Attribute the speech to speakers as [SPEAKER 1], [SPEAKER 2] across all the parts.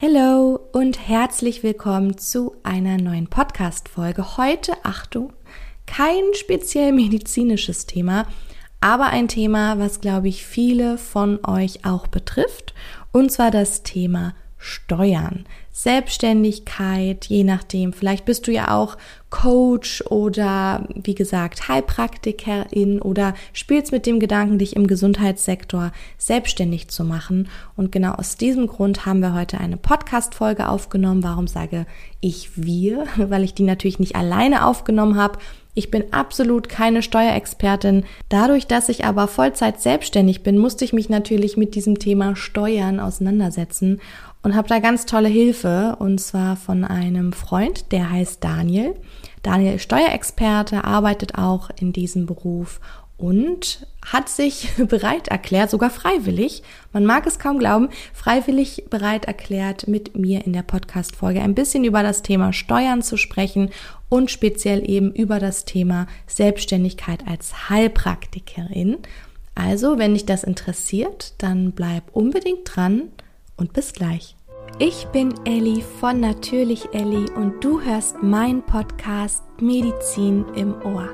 [SPEAKER 1] Hallo und herzlich willkommen zu einer neuen Podcast-Folge. Heute, Achtung, kein speziell medizinisches Thema, aber ein Thema, was, glaube ich, viele von euch auch betrifft, und zwar das Thema Steuern. Selbstständigkeit, je nachdem. Vielleicht bist du ja auch Coach oder wie gesagt Heilpraktikerin oder spielst mit dem Gedanken, dich im Gesundheitssektor selbstständig zu machen. Und genau aus diesem Grund haben wir heute eine Podcast-Folge aufgenommen. Warum sage ich wir? Weil ich die natürlich nicht alleine aufgenommen habe. Ich bin absolut keine Steuerexpertin. Dadurch, dass ich aber Vollzeit selbstständig bin, musste ich mich natürlich mit diesem Thema Steuern auseinandersetzen und habe da ganz tolle Hilfe und zwar von einem Freund, der heißt Daniel. Daniel ist Steuerexperte, arbeitet auch in diesem Beruf und hat sich bereit erklärt, sogar freiwillig, man mag es kaum glauben, freiwillig bereit erklärt, mit mir in der Podcast-Folge ein bisschen über das Thema Steuern zu sprechen und speziell eben über das Thema Selbstständigkeit als Heilpraktikerin. Also, wenn dich das interessiert, dann bleib unbedingt dran und bis gleich. Ich bin Elli von Natürlich Elli und du hörst meinen Podcast Medizin im Ohr.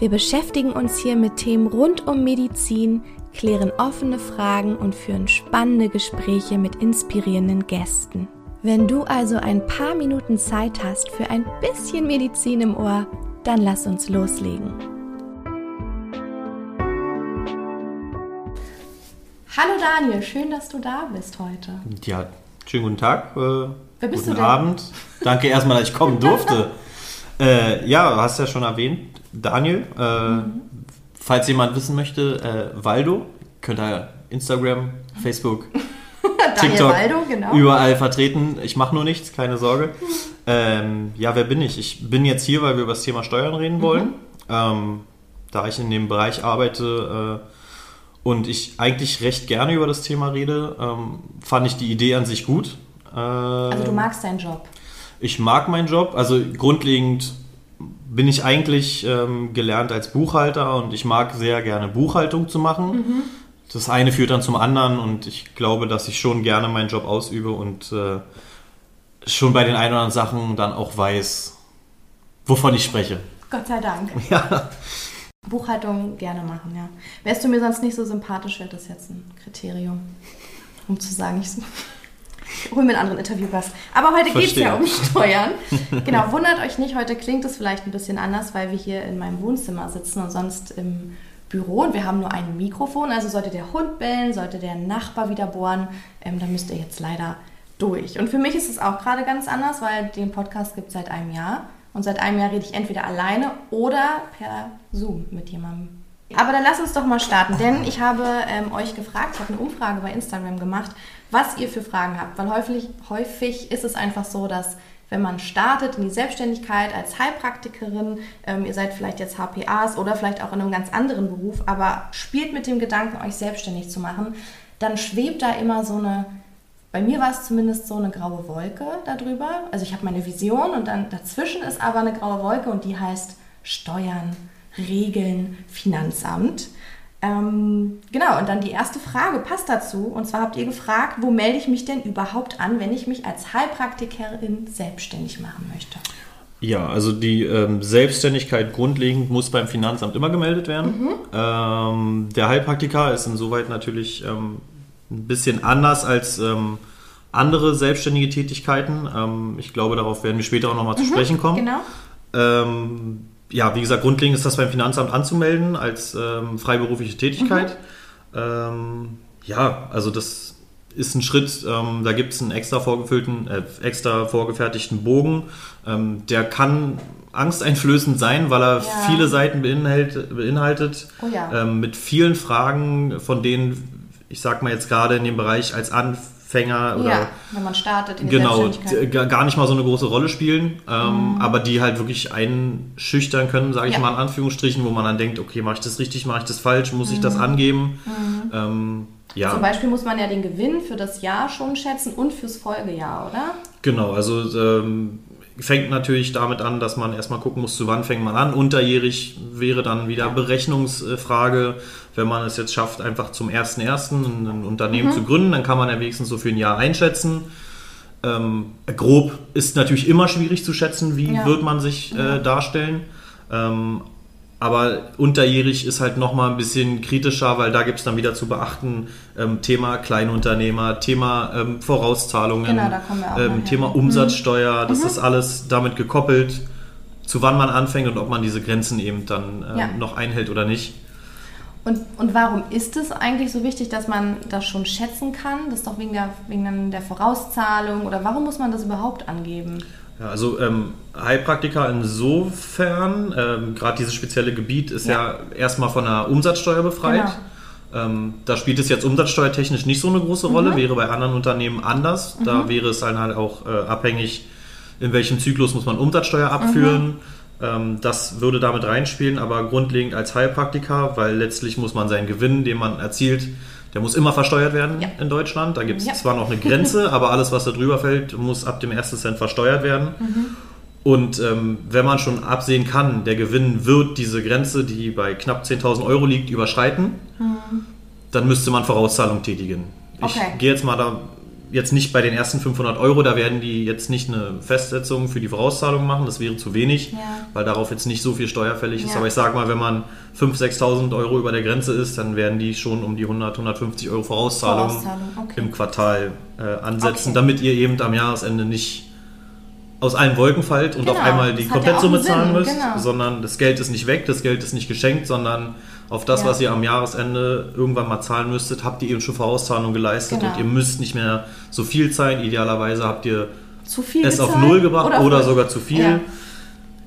[SPEAKER 1] Wir beschäftigen uns hier mit Themen rund um Medizin, klären offene Fragen und führen spannende Gespräche mit inspirierenden Gästen. Wenn du also ein paar Minuten Zeit hast für ein bisschen Medizin im Ohr, dann lass uns loslegen. Hallo Daniel, schön, dass du da bist heute.
[SPEAKER 2] Ja, schönen guten Tag. Äh,
[SPEAKER 1] Wer bist
[SPEAKER 2] guten
[SPEAKER 1] du denn?
[SPEAKER 2] Abend. Danke erstmal, dass ich kommen durfte. äh, ja, du hast ja schon erwähnt, Daniel. Äh,
[SPEAKER 1] Mhm.
[SPEAKER 2] Falls jemand wissen möchte, äh, Waldo, könnt ihr Instagram, Facebook,
[SPEAKER 1] Daniel
[SPEAKER 2] TikTok,
[SPEAKER 1] Waldo, genau.
[SPEAKER 2] überall vertreten. Ich mache nur nichts, keine Sorge. Ähm, ja, wer bin ich? Ich bin jetzt hier, weil wir über das Thema Steuern reden wollen.
[SPEAKER 1] Mhm.
[SPEAKER 2] Ähm, da ich in dem Bereich arbeite äh, und ich eigentlich recht gerne über das Thema rede, ähm, fand ich die Idee an sich gut. Äh,
[SPEAKER 1] Also du magst deinen Job.
[SPEAKER 2] ich mag meinen Job. Also grundlegend bin ich eigentlich ähm, gelernt als Buchhalter und ich mag sehr gerne Buchhaltung zu machen. Das eine führt dann zum anderen und ich glaube, dass ich schon gerne meinen Job ausübe und äh, schon bei den ein oder anderen Sachen dann auch weiß, wovon ich spreche.
[SPEAKER 1] Gott sei Dank.
[SPEAKER 2] Ja.
[SPEAKER 1] Buchhaltung gerne machen, ja. Wärst du mir sonst nicht so sympathisch, wäre das jetzt ein Kriterium, um zu sagen, ich hol mir einen anderen Interviewgast. Aber heute geht es ja um Steuern. genau, wundert euch nicht, heute klingt es vielleicht ein bisschen anders, weil wir hier in meinem Wohnzimmer sitzen und sonst im Büro und wir haben nur ein Mikrofon. Also sollte der Hund bellen, sollte der Nachbar wieder bohren, ähm, dann müsst ihr jetzt leider durch. Und für mich ist es auch gerade ganz anders, weil den Podcast gibt es seit einem Jahr. Und seit einem Jahr rede ich entweder alleine oder per Zoom mit jemandem. Aber dann lass uns doch mal starten, denn ich habe ähm, euch gefragt, ich habe eine Umfrage bei Instagram gemacht, was ihr für Fragen habt. Weil häufig, häufig ist es einfach so, dass wenn man startet in die Selbstständigkeit als Heilpraktikerin, ähm, ihr seid vielleicht jetzt HPAs oder vielleicht auch in einem ganz anderen Beruf, aber spielt mit dem Gedanken, euch selbstständig zu machen, dann schwebt da immer so eine bei mir war es zumindest so eine graue Wolke darüber. Also ich habe meine Vision und dann dazwischen ist aber eine graue Wolke und die heißt Steuern, Regeln, Finanzamt. Ähm, genau, und dann die erste Frage passt dazu. Und zwar habt ihr gefragt, wo melde ich mich denn überhaupt an, wenn ich mich als Heilpraktikerin selbstständig machen möchte?
[SPEAKER 2] Ja, also die ähm, Selbstständigkeit grundlegend muss beim Finanzamt immer gemeldet werden. Ähm, der Heilpraktiker ist insoweit natürlich ähm, ein bisschen anders als ähm, andere selbstständige Tätigkeiten. Ähm, ich glaube, darauf werden wir später auch nochmal zu sprechen kommen.
[SPEAKER 1] Genau.
[SPEAKER 2] Ähm, ja, wie gesagt, grundlegend ist das beim Finanzamt anzumelden als ähm, freiberufliche Tätigkeit. Ähm, ja, also das ist ein Schritt, ähm, da gibt es einen extra vorgefüllten, äh, extra vorgefertigten Bogen. Der kann angsteinflößend sein, weil er
[SPEAKER 1] Ja.
[SPEAKER 2] viele Seiten beinhaltet, beinhaltet
[SPEAKER 1] Oh ja.
[SPEAKER 2] ähm, mit vielen Fragen, von denen, ich sag mal jetzt gerade in dem Bereich als Anfänger oder
[SPEAKER 1] ja, wenn man startet in
[SPEAKER 2] genau.
[SPEAKER 1] Mhm.
[SPEAKER 2] d- gar nicht mal so eine große Rolle spielen, ähm, aber die halt wirklich einschüchtern können, sage ich
[SPEAKER 1] Ja.
[SPEAKER 2] mal in Anführungsstrichen, wo man dann denkt, okay, mache ich das richtig, mache ich das falsch, muss ich
[SPEAKER 1] Mhm.
[SPEAKER 2] das angeben? Ähm, ja,
[SPEAKER 1] Zum Beispiel muss man ja den Gewinn für das Jahr schon schätzen und fürs Folgejahr, oder?
[SPEAKER 2] genau, also ähm, fängt natürlich damit an, dass man erstmal gucken muss, zu wann fängt man an. Unterjährig wäre dann wieder Berechnungsfrage, wenn man es jetzt schafft, einfach zum 1.1. ein Unternehmen
[SPEAKER 1] Mhm.
[SPEAKER 2] zu gründen, dann kann man ja wenigstens so für ein Jahr einschätzen. Ähm, grob ist natürlich immer schwierig zu schätzen, wie
[SPEAKER 1] Ja.
[SPEAKER 2] wird man sich äh, darstellen. Ähm, aber unterjährig ist halt nochmal ein bisschen kritischer, weil da gibt es dann wieder zu beachten, ähm, Thema Kleinunternehmer, Thema ähm, Vorauszahlungen,
[SPEAKER 1] Genau,
[SPEAKER 2] ähm. Thema
[SPEAKER 1] Mhm.
[SPEAKER 2] Umsatzsteuer, das ist alles damit gekoppelt, zu wann man anfängt und ob man diese Grenzen eben dann ähm,
[SPEAKER 1] Ja.
[SPEAKER 2] noch einhält oder nicht.
[SPEAKER 1] Und, und warum ist es eigentlich so wichtig, dass man das schon schätzen kann? Das ist doch wegen der, wegen dann der Vorauszahlung oder warum muss man das überhaupt angeben?
[SPEAKER 2] Ja, also ähm, Heilpraktiker insofern, ähm, gerade dieses spezielle Gebiet ist ja, erstmal von der Umsatzsteuer befreit. Ähm, da spielt es jetzt umsatzsteuertechnisch nicht so eine große Rolle, wäre bei anderen Unternehmen anders. Da wäre es dann halt auch äh, abhängig, in welchem Zyklus muss man Umsatzsteuer abführen. Ähm, das würde damit reinspielen, aber grundlegend als Heilpraktiker, weil letztlich muss man seinen Gewinn, den man erzielt, der muss immer versteuert werden
[SPEAKER 1] Ja.
[SPEAKER 2] in Deutschland. Da gibt es
[SPEAKER 1] Ja.
[SPEAKER 2] zwar noch eine Grenze, aber alles, was da drüber fällt, muss ab dem ersten Cent versteuert werden. Und ähm, wenn man schon absehen kann, der Gewinn wird diese Grenze, die bei knapp 10.000 Euro liegt, überschreiten, dann müsste man Vorauszahlung tätigen. Ich
[SPEAKER 1] Okay.
[SPEAKER 2] gehe jetzt mal da jetzt nicht bei den ersten 500 Euro, da werden die jetzt nicht eine Festsetzung für die Vorauszahlung machen, das wäre zu wenig,
[SPEAKER 1] Ja.
[SPEAKER 2] weil darauf jetzt nicht so viel Steuer fällig ist.
[SPEAKER 1] Ja.
[SPEAKER 2] Aber ich sage mal, wenn man 5.000, 6.000 Euro über der Grenze ist, dann werden die schon um die 100, 150 Euro Vorauszahlung,
[SPEAKER 1] Vorauszahlung, okay.
[SPEAKER 2] im Quartal äh, ansetzen,
[SPEAKER 1] Okay.
[SPEAKER 2] damit ihr eben am Jahresende nicht aus allen Wolken fallt und
[SPEAKER 1] Genau,
[SPEAKER 2] auf einmal die
[SPEAKER 1] ja
[SPEAKER 2] Komplettsumme
[SPEAKER 1] Sinn,
[SPEAKER 2] zahlen müsst,
[SPEAKER 1] genau.
[SPEAKER 2] sondern das Geld ist nicht weg, das Geld ist nicht geschenkt, sondern auf das,
[SPEAKER 1] Ja.
[SPEAKER 2] was ihr am Jahresende irgendwann mal zahlen müsstet, habt ihr eben schon Vorauszahlung geleistet
[SPEAKER 1] Genau.
[SPEAKER 2] und ihr müsst nicht mehr so viel zahlen. Idealerweise habt ihr
[SPEAKER 1] Zu viel
[SPEAKER 2] es auf? Null gebracht oder,
[SPEAKER 1] auf-
[SPEAKER 2] sogar zu viel.
[SPEAKER 1] Ja.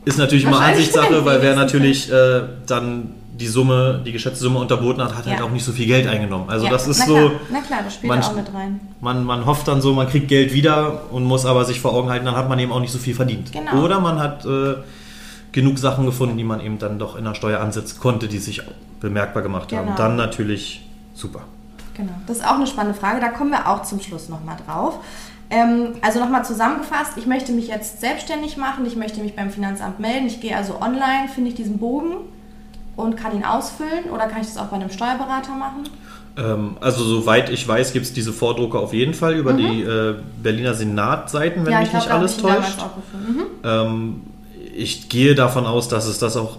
[SPEAKER 2] Ist natürlich immer Ansichtssache, weil wer natürlich äh, dann die Summe, die geschätzte Summe unterboten hat, hat halt
[SPEAKER 1] Ja.
[SPEAKER 2] auch nicht so viel Geld eingenommen. Also
[SPEAKER 1] Ja,
[SPEAKER 2] das ist
[SPEAKER 1] na
[SPEAKER 2] so,
[SPEAKER 1] Klar, na klar, das spielt
[SPEAKER 2] man-
[SPEAKER 1] auch mit rein.
[SPEAKER 2] man, man hofft dann so, man kriegt Geld wieder und muss aber sich vor Augen halten, dann hat man eben auch nicht so viel verdient.
[SPEAKER 1] Genau.
[SPEAKER 2] Oder man hat äh, genug Sachen gefunden, die man eben dann doch in der Steuer ansetzen konnte, die sich bemerkbar gemacht haben.
[SPEAKER 1] Genau.
[SPEAKER 2] Dann natürlich super.
[SPEAKER 1] Genau, das ist auch eine spannende Frage. Da kommen wir auch zum Schluss nochmal drauf. Ähm, also nochmal zusammengefasst, ich möchte mich jetzt selbstständig machen, ich möchte mich beim Finanzamt melden. Ich gehe also online, finde ich diesen Bogen und kann ihn ausfüllen oder kann ich das auch bei einem Steuerberater machen?
[SPEAKER 2] Ähm, also soweit ich weiß, gibt es diese Vordrucke auf jeden Fall über die äh, Berliner Senatseiten, wenn mich
[SPEAKER 1] glaub,
[SPEAKER 2] nicht alles
[SPEAKER 1] ich
[SPEAKER 2] täuscht.
[SPEAKER 1] Mhm.
[SPEAKER 2] Ähm, ich gehe davon aus, dass es das auch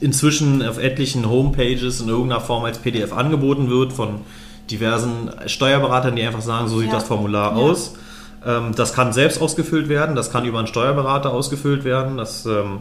[SPEAKER 2] inzwischen auf etlichen Homepages in irgendeiner Form als PDF angeboten wird von diversen Steuerberatern, die einfach sagen, so sieht
[SPEAKER 1] Ja.
[SPEAKER 2] das Formular
[SPEAKER 1] Ja.
[SPEAKER 2] aus. Ähm, das kann selbst ausgefüllt werden, das kann über einen Steuerberater ausgefüllt werden. Das, ähm,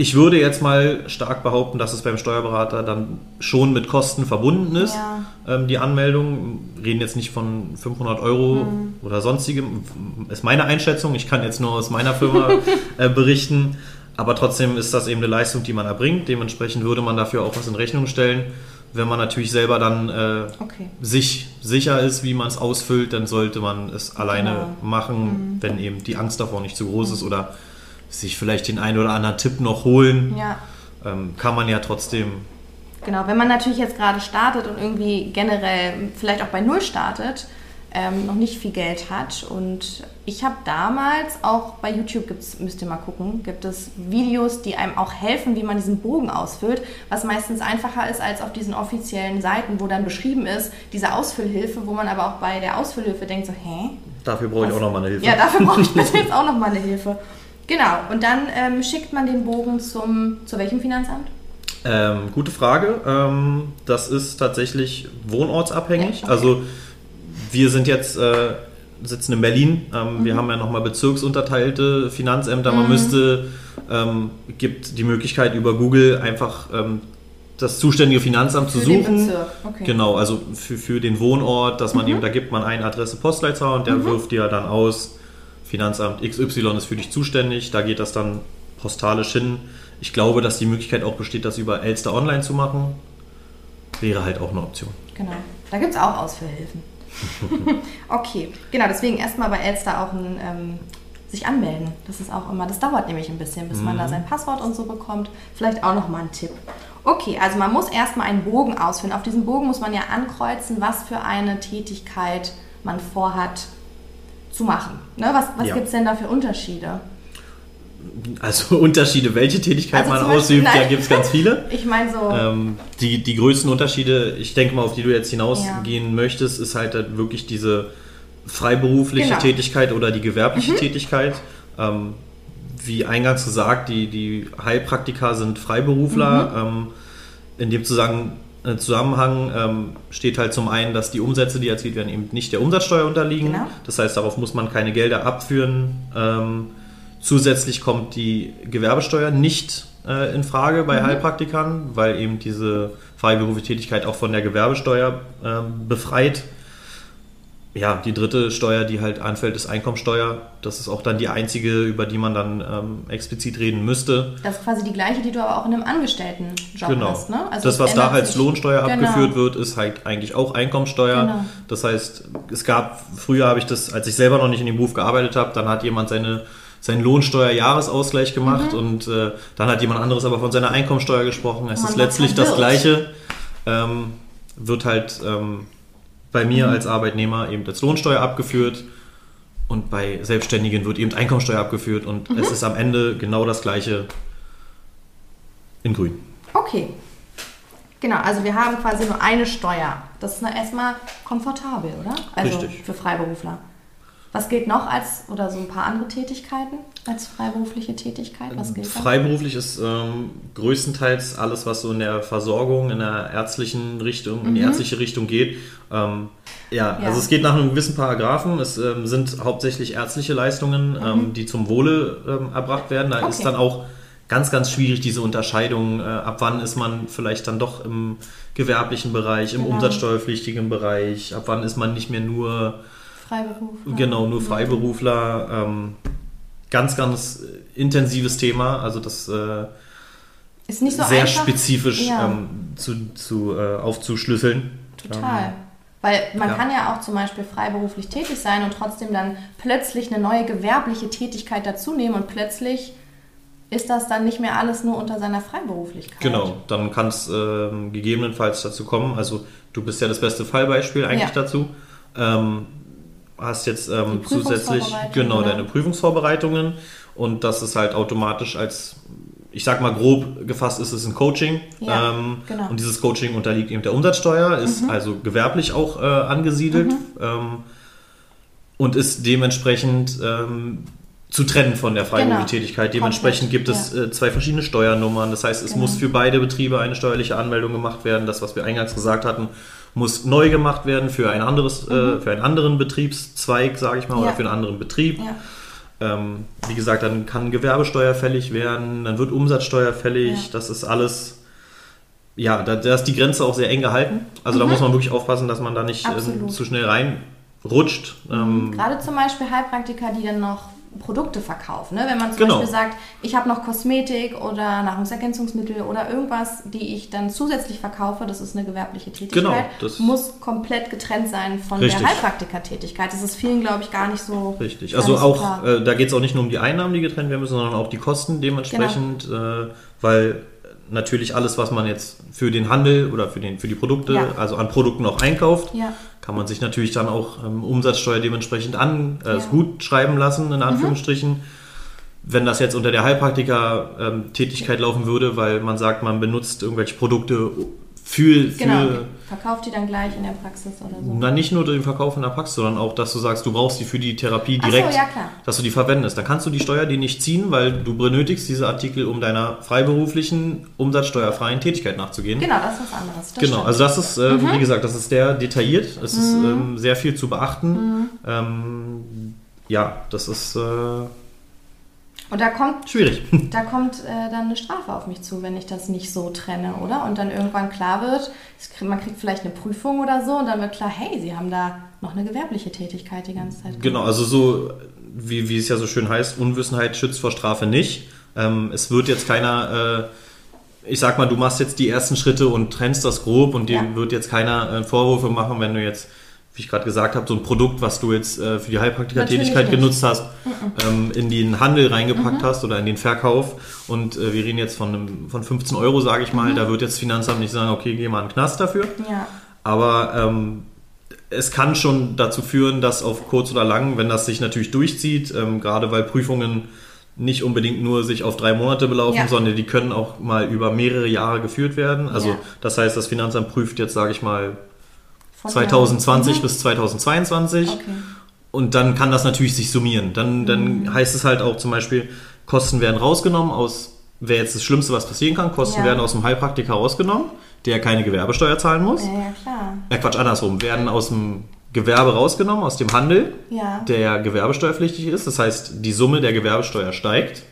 [SPEAKER 2] ich würde jetzt mal stark behaupten, dass es beim Steuerberater dann schon mit Kosten verbunden ist.
[SPEAKER 1] Ja.
[SPEAKER 2] Ähm, die Anmeldung, Wir reden jetzt nicht von 500 Euro
[SPEAKER 1] Mhm.
[SPEAKER 2] oder sonstigem, ist meine Einschätzung. Ich kann jetzt nur aus meiner Firma äh, berichten. Aber trotzdem ist das eben eine Leistung, die man erbringt. Dementsprechend würde man dafür auch was in Rechnung stellen. Wenn man natürlich selber dann äh,
[SPEAKER 1] Okay.
[SPEAKER 2] sich sicher ist, wie man es ausfüllt, dann sollte man es alleine
[SPEAKER 1] Genau.
[SPEAKER 2] machen, wenn eben die Angst davor nicht zu groß ist oder sich vielleicht den einen oder anderen Tipp noch holen.
[SPEAKER 1] Ja,
[SPEAKER 2] Ähm, kann man ja trotzdem.
[SPEAKER 1] genau. Wenn man natürlich jetzt gerade startet und irgendwie generell vielleicht auch bei Null startet, ähm, noch nicht viel Geld hat. Und ich habe damals auch bei YouTube, gibt's, müsst ihr mal gucken, gibt es Videos, die einem auch helfen, wie man diesen Bogen ausfüllt, was meistens einfacher ist als auf diesen offiziellen Seiten, wo dann beschrieben ist, diese Ausfüllhilfe, wo man aber auch bei der Ausfüllhilfe denkt so, hä?
[SPEAKER 2] Dafür brauche ich
[SPEAKER 1] Was?
[SPEAKER 2] auch nochmal eine Hilfe.
[SPEAKER 1] Ja, dafür brauche ich bitte jetzt auch noch mal eine Hilfe. Genau, und dann ähm, schickt man den Bogen zum, zu welchem Finanzamt?
[SPEAKER 2] Ähm, gute Frage. Ähm, das ist tatsächlich wohnortsabhängig.
[SPEAKER 1] Ja, okay.
[SPEAKER 2] Also wir sind jetzt äh, sitzen in Berlin. Ähm, Wir haben ja nochmal bezirksunterteilte Finanzämter. Man müsste ähm, gibt die Möglichkeit über Google einfach ähm, das zuständige Finanzamt zu
[SPEAKER 1] Für den
[SPEAKER 2] suchen.
[SPEAKER 1] Bezirk, okay.
[SPEAKER 2] Genau, also für, für den Wohnort, dass man eben, da gibt man eine Adresse Postleitzahl und der wirft dir dann aus, Finanzamt XY ist für dich zuständig, da geht das dann postalisch hin. Ich glaube, dass die Möglichkeit auch besteht, das über Elster Online zu machen. Wäre halt auch eine Option.
[SPEAKER 1] Genau, da gibt es auch Ausfüllhilfen. okay, genau, deswegen erstmal bei Elster auch ein, ähm, sich anmelden. Das ist auch immer, das dauert nämlich ein bisschen, bis man da sein Passwort und so bekommt. Vielleicht auch nochmal ein Tipp. Okay, also man muss erstmal einen Bogen ausfüllen. Auf diesem Bogen muss man ja ankreuzen, was für eine Tätigkeit man vorhat zu machen. Ne? Was was
[SPEAKER 2] Ja.
[SPEAKER 1] gibt es denn da für Unterschiede?
[SPEAKER 2] Also Unterschiede, welche Tätigkeit
[SPEAKER 1] Also
[SPEAKER 2] man
[SPEAKER 1] zum Beispiel-
[SPEAKER 2] ausübt, da gibt es ganz viele.
[SPEAKER 1] Ich meine so,
[SPEAKER 2] Ähm, die, die größten Unterschiede, ich denke mal, auf die du jetzt hinausgehen
[SPEAKER 1] Ja.
[SPEAKER 2] möchtest, ist halt, halt wirklich diese freiberufliche
[SPEAKER 1] Genau.
[SPEAKER 2] Tätigkeit oder die gewerbliche Tätigkeit. Ähm, wie eingangs gesagt, die, die Heilpraktiker sind Freiberufler. Ähm, in dem Zusammen- äh, Zusammenhang ähm, steht halt zum einen, dass die Umsätze, die erzielt werden, eben nicht der Umsatzsteuer unterliegen.
[SPEAKER 1] Genau.
[SPEAKER 2] Das heißt, darauf muss man keine Gelder abführen. Ähm, zusätzlich kommt die Gewerbesteuer nicht äh, in Frage bei Heilpraktikern, weil eben diese freiberufliche Tätigkeit auch von der Gewerbesteuer ähm, befreit. Ja, die dritte Steuer, die halt anfällt, ist Einkommensteuer. Das ist auch dann die einzige, über die man dann ähm, explizit reden müsste.
[SPEAKER 1] Das ist quasi die gleiche, die du aber auch in einem Angestelltenjob
[SPEAKER 2] Genau.
[SPEAKER 1] hast. Ne? Also
[SPEAKER 2] das, was da als
[SPEAKER 1] sich.
[SPEAKER 2] Lohnsteuer
[SPEAKER 1] Genau.
[SPEAKER 2] abgeführt wird, ist halt eigentlich auch Einkommensteuer.
[SPEAKER 1] Genau.
[SPEAKER 2] Das heißt, es gab, früher habe ich das, als ich selber noch nicht in dem Beruf gearbeitet habe, dann hat jemand seine, seinen Lohnsteuer-Jahresausgleich gemacht
[SPEAKER 1] Mhm.
[SPEAKER 2] und äh, dann hat jemand anderes aber von seiner Einkommensteuer gesprochen. Es
[SPEAKER 1] Man
[SPEAKER 2] ist letztlich das
[SPEAKER 1] verwirrt.
[SPEAKER 2] Gleiche. Ähm, wird halt ähm, bei mir
[SPEAKER 1] Mhm.
[SPEAKER 2] als Arbeitnehmer eben als Lohnsteuer abgeführt. Und bei Selbstständigen wird eben Einkommensteuer abgeführt und
[SPEAKER 1] Mhm.
[SPEAKER 2] es ist am Ende genau das gleiche in grün.
[SPEAKER 1] Okay. Genau, also wir haben quasi nur eine Steuer. Das ist na erstmal komfortabel, oder? Also
[SPEAKER 2] Richtig.
[SPEAKER 1] für Freiberufler. Was gilt noch als, oder so ein paar andere Tätigkeiten als freiberufliche Tätigkeit? Was gilt da?
[SPEAKER 2] Freiberuflich ist ähm, größtenteils alles, was so in der Versorgung, in der ärztlichen Richtung, in die ärztliche Richtung geht. Ähm, ja,
[SPEAKER 1] Mhm. Ja.
[SPEAKER 2] also es geht nach einem gewissen Paragraphen. Es ähm, sind hauptsächlich ärztliche Leistungen, ähm, die zum Wohle ähm, erbracht werden. Da ist
[SPEAKER 1] Mhm. Okay.
[SPEAKER 2] dann auch ganz, ganz schwierig diese Unterscheidung. Äh, ab wann ist man vielleicht dann doch im gewerblichen Bereich, im
[SPEAKER 1] Genau.
[SPEAKER 2] umsatzsteuerpflichtigen Bereich? Ab wann ist man nicht mehr nur
[SPEAKER 1] Freiberufler.
[SPEAKER 2] Genau, nur Freiberufler. Ähm, ganz, ganz intensives Thema. Also das äh,
[SPEAKER 1] Ist nicht so
[SPEAKER 2] sehr
[SPEAKER 1] einfach.
[SPEAKER 2] spezifisch
[SPEAKER 1] Ja.
[SPEAKER 2] ähm, zu, zu, äh, aufzuschlüsseln.
[SPEAKER 1] Total. Weil man
[SPEAKER 2] ja.
[SPEAKER 1] kann ja auch zum Beispiel freiberuflich tätig sein und trotzdem dann plötzlich eine neue gewerbliche Tätigkeit dazu nehmen und plötzlich ist das dann nicht mehr alles nur unter seiner Freiberuflichkeit.
[SPEAKER 2] Genau, dann kann es ähm, gegebenenfalls dazu kommen. Also du bist ja das beste Fallbeispiel eigentlich
[SPEAKER 1] Ja.
[SPEAKER 2] dazu. Ähm, hast jetzt ähm, zusätzlich genau deine Prüfungsvorbereitungen und das ist halt automatisch als ich sag mal grob gefasst ist es ein Coaching
[SPEAKER 1] Ja,
[SPEAKER 2] ähm,
[SPEAKER 1] genau. Mhm.
[SPEAKER 2] und dieses Coaching unterliegt eben der Umsatzsteuer, ist also gewerblich auch äh, angesiedelt ähm, und ist dementsprechend ähm, zu trennen von der
[SPEAKER 1] Genau.
[SPEAKER 2] Tätigkeit. Dementsprechend gibt es
[SPEAKER 1] ja.
[SPEAKER 2] äh, zwei verschiedene Steuernummern. Das heißt, es
[SPEAKER 1] Genau.
[SPEAKER 2] muss für beide Betriebe eine steuerliche Anmeldung gemacht werden. Das, was wir eingangs gesagt hatten, muss neu gemacht werden für ein anderes, äh, für einen anderen Betriebszweig, sage ich mal,
[SPEAKER 1] Mhm. Ja.
[SPEAKER 2] oder für einen anderen Betrieb.
[SPEAKER 1] Ja.
[SPEAKER 2] Ähm, wie gesagt, dann kann Gewerbesteuer fällig werden, dann wird Umsatzsteuer fällig.
[SPEAKER 1] Ja.
[SPEAKER 2] Das ist alles. Ja, da, da ist die Grenze auch sehr eng gehalten. Also da muss man wirklich aufpassen, dass man da nicht
[SPEAKER 1] Mhm. Mhm.
[SPEAKER 2] zu schnell reinrutscht. Ähm,
[SPEAKER 1] Gerade zum Beispiel Heilpraktiker, die dann noch Produkte verkaufen. Ne? Wenn man zum
[SPEAKER 2] Genau.
[SPEAKER 1] Beispiel sagt, ich habe noch Kosmetik oder Nahrungsergänzungsmittel oder irgendwas, die ich dann zusätzlich verkaufe, das ist eine gewerbliche Tätigkeit,
[SPEAKER 2] Genau, das-
[SPEAKER 1] muss komplett getrennt sein von
[SPEAKER 2] Richtig.
[SPEAKER 1] der Heilpraktikertätigkeit. Das ist vielen, glaube ich, gar nicht so.
[SPEAKER 2] Richtig. Also auch, äh, da geht es auch nicht nur um die Einnahmen, die getrennt werden müssen, sondern auch die Kosten dementsprechend,
[SPEAKER 1] Genau.
[SPEAKER 2] äh, weil natürlich alles, was man jetzt für den Handel oder für, den, für die Produkte,
[SPEAKER 1] Ja.
[SPEAKER 2] also an Produkten auch einkauft,
[SPEAKER 1] Ja.
[SPEAKER 2] Kann man sich natürlich dann auch ähm, Umsatzsteuer dementsprechend an, äh,
[SPEAKER 1] Ja. Mhm.
[SPEAKER 2] gut schreiben lassen, in Anführungsstrichen. Wenn das jetzt unter der Heilpraktiker-Tätigkeit laufen würde, weil man sagt, man benutzt irgendwelche Produkte für, für
[SPEAKER 1] Genau. Verkauft die dann gleich in der Praxis oder so.
[SPEAKER 2] na, nicht nur den Verkauf in der Praxis, sondern auch, dass du sagst, du brauchst die für die Therapie
[SPEAKER 1] Ach so,
[SPEAKER 2] direkt,
[SPEAKER 1] ja, klar.
[SPEAKER 2] dass du die verwendest. Dann kannst du die Steuer die nicht ziehen, weil du benötigst diese Artikel, um deiner freiberuflichen, umsatzsteuerfreien Tätigkeit nachzugehen.
[SPEAKER 1] Genau, das ist was anderes. Das
[SPEAKER 2] Genau,
[SPEAKER 1] stimmt. Mhm.
[SPEAKER 2] also das ist, äh, wie gesagt, das ist sehr detailliert. Es ist ähm, sehr viel zu beachten. Ähm, ja, das ist äh,
[SPEAKER 1] Und da kommt
[SPEAKER 2] schwierig.
[SPEAKER 1] Da kommt äh, dann eine Strafe auf mich zu, wenn ich das nicht so trenne, oder? Und dann irgendwann klar wird, man kriegt vielleicht eine Prüfung oder so und dann wird klar, hey, Sie haben da noch eine gewerbliche Tätigkeit die ganze Zeit.
[SPEAKER 2] Genau, also so, wie, wie es ja so schön heißt, Unwissenheit schützt vor Strafe nicht. Ähm, es wird jetzt keiner, äh, ich sag mal, du machst jetzt die ersten Schritte und trennst das grob und dir
[SPEAKER 1] Ja.
[SPEAKER 2] wird jetzt keiner äh, Vorwürfe machen, wenn du jetzt, wie ich gerade gesagt habe, so ein Produkt, was du jetzt äh, für die Heilpraktikertätigkeit genutzt hast, ähm, in den Handel reingepackt hast oder in den Verkauf und äh, wir reden jetzt von, einem, von 15 Euro, sage ich mal, da wird jetzt das Finanzamt nicht sagen, okay, geh mal in den Knast dafür.
[SPEAKER 1] Ja,
[SPEAKER 2] Aber ähm, es kann schon dazu führen, dass auf kurz oder lang, wenn das sich natürlich durchzieht, ähm, gerade weil Prüfungen nicht unbedingt nur sich auf drei Monate belaufen,
[SPEAKER 1] Ja.
[SPEAKER 2] sondern die können auch mal über mehrere Jahre geführt werden. Also
[SPEAKER 1] Ja.
[SPEAKER 2] das heißt, das Finanzamt prüft jetzt, sage ich mal,
[SPEAKER 1] von
[SPEAKER 2] 2020
[SPEAKER 1] der-
[SPEAKER 2] bis 2022
[SPEAKER 1] Mhm. Okay.
[SPEAKER 2] und dann kann das natürlich sich summieren. Dann, dann
[SPEAKER 1] Mhm.
[SPEAKER 2] heißt es halt auch zum Beispiel, Kosten werden rausgenommen aus, wäre jetzt das Schlimmste, was passieren kann, Kosten
[SPEAKER 1] Ja.
[SPEAKER 2] werden aus dem Heilpraktiker rausgenommen, der keine Gewerbesteuer zahlen muss.
[SPEAKER 1] Ja, ja, klar.
[SPEAKER 2] Äh, Quatsch, andersrum, werden aus dem Gewerbe rausgenommen, aus dem Handel,
[SPEAKER 1] Ja.
[SPEAKER 2] der gewerbesteuerpflichtig ist. Das heißt, die Summe der Gewerbesteuer steigt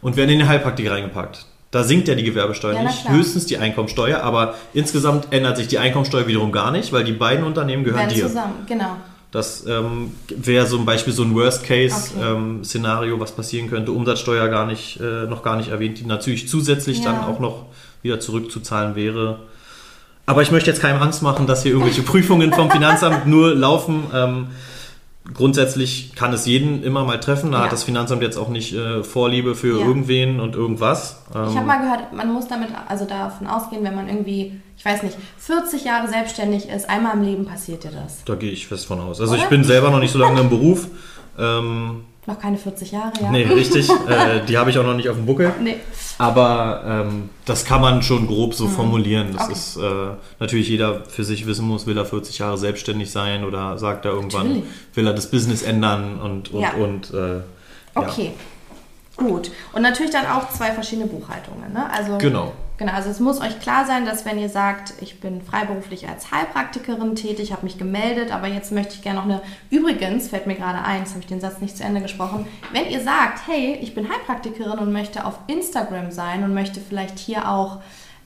[SPEAKER 2] und werden in den Heilpraktiker reingepackt. Da sinkt ja die Gewerbesteuer
[SPEAKER 1] Ja,
[SPEAKER 2] nicht, höchstens die Einkommensteuer, aber insgesamt ändert sich die Einkommensteuer wiederum gar nicht, weil die beiden Unternehmen gehören dir.
[SPEAKER 1] zusammen, genau.
[SPEAKER 2] Das ähm, wäre so ein Beispiel so ein
[SPEAKER 1] Okay.
[SPEAKER 2] Worst-Case-Szenario, was passieren könnte. Umsatzsteuer gar nicht, äh, noch gar nicht erwähnt, die natürlich zusätzlich
[SPEAKER 1] Ja.
[SPEAKER 2] dann auch noch wieder zurückzuzahlen wäre. Aber ich möchte jetzt keinem Angst machen, dass hier irgendwelche Prüfungen vom Finanzamt nur laufen. Ähm, grundsätzlich kann es jeden immer mal treffen. Da
[SPEAKER 1] Ja.
[SPEAKER 2] hat das Finanzamt jetzt auch nicht äh, Vorliebe für
[SPEAKER 1] Ja.
[SPEAKER 2] irgendwen und irgendwas.
[SPEAKER 1] Ich
[SPEAKER 2] Ähm,
[SPEAKER 1] habe mal gehört, man muss damit also davon ausgehen, wenn man irgendwie, ich weiß nicht, 40 Jahre selbstständig ist, einmal im Leben passiert dir das.
[SPEAKER 2] da gehe ich fest von aus. Also
[SPEAKER 1] Oder?
[SPEAKER 2] ich bin selber noch nicht so lange im Beruf. Ähm,
[SPEAKER 1] Noch keine 40 Jahre, ja?
[SPEAKER 2] nee, richtig. äh, die habe ich auch noch nicht auf dem Buckel.
[SPEAKER 1] Nee.
[SPEAKER 2] Aber ähm, das kann man schon grob so formulieren. Das
[SPEAKER 1] Okay.
[SPEAKER 2] ist äh, natürlich jeder für sich wissen muss, will er 40 Jahre selbstständig sein oder sagt er irgendwann,
[SPEAKER 1] Natürlich.
[SPEAKER 2] will er das Business ändern und und
[SPEAKER 1] Ja.
[SPEAKER 2] und äh, ja.
[SPEAKER 1] Okay. Gut. Und natürlich dann auch zwei verschiedene Buchhaltungen. Ne? Also,
[SPEAKER 2] Genau.
[SPEAKER 1] Genau, also es muss euch klar sein, dass wenn ihr sagt, ich bin freiberuflich als Heilpraktikerin tätig, habe mich gemeldet, aber jetzt möchte ich gerne noch eine. Übrigens fällt mir gerade ein, jetzt habe ich den Satz nicht zu Ende gesprochen. Wenn ihr sagt, hey, ich bin Heilpraktikerin und möchte auf Instagram sein und möchte vielleicht hier auch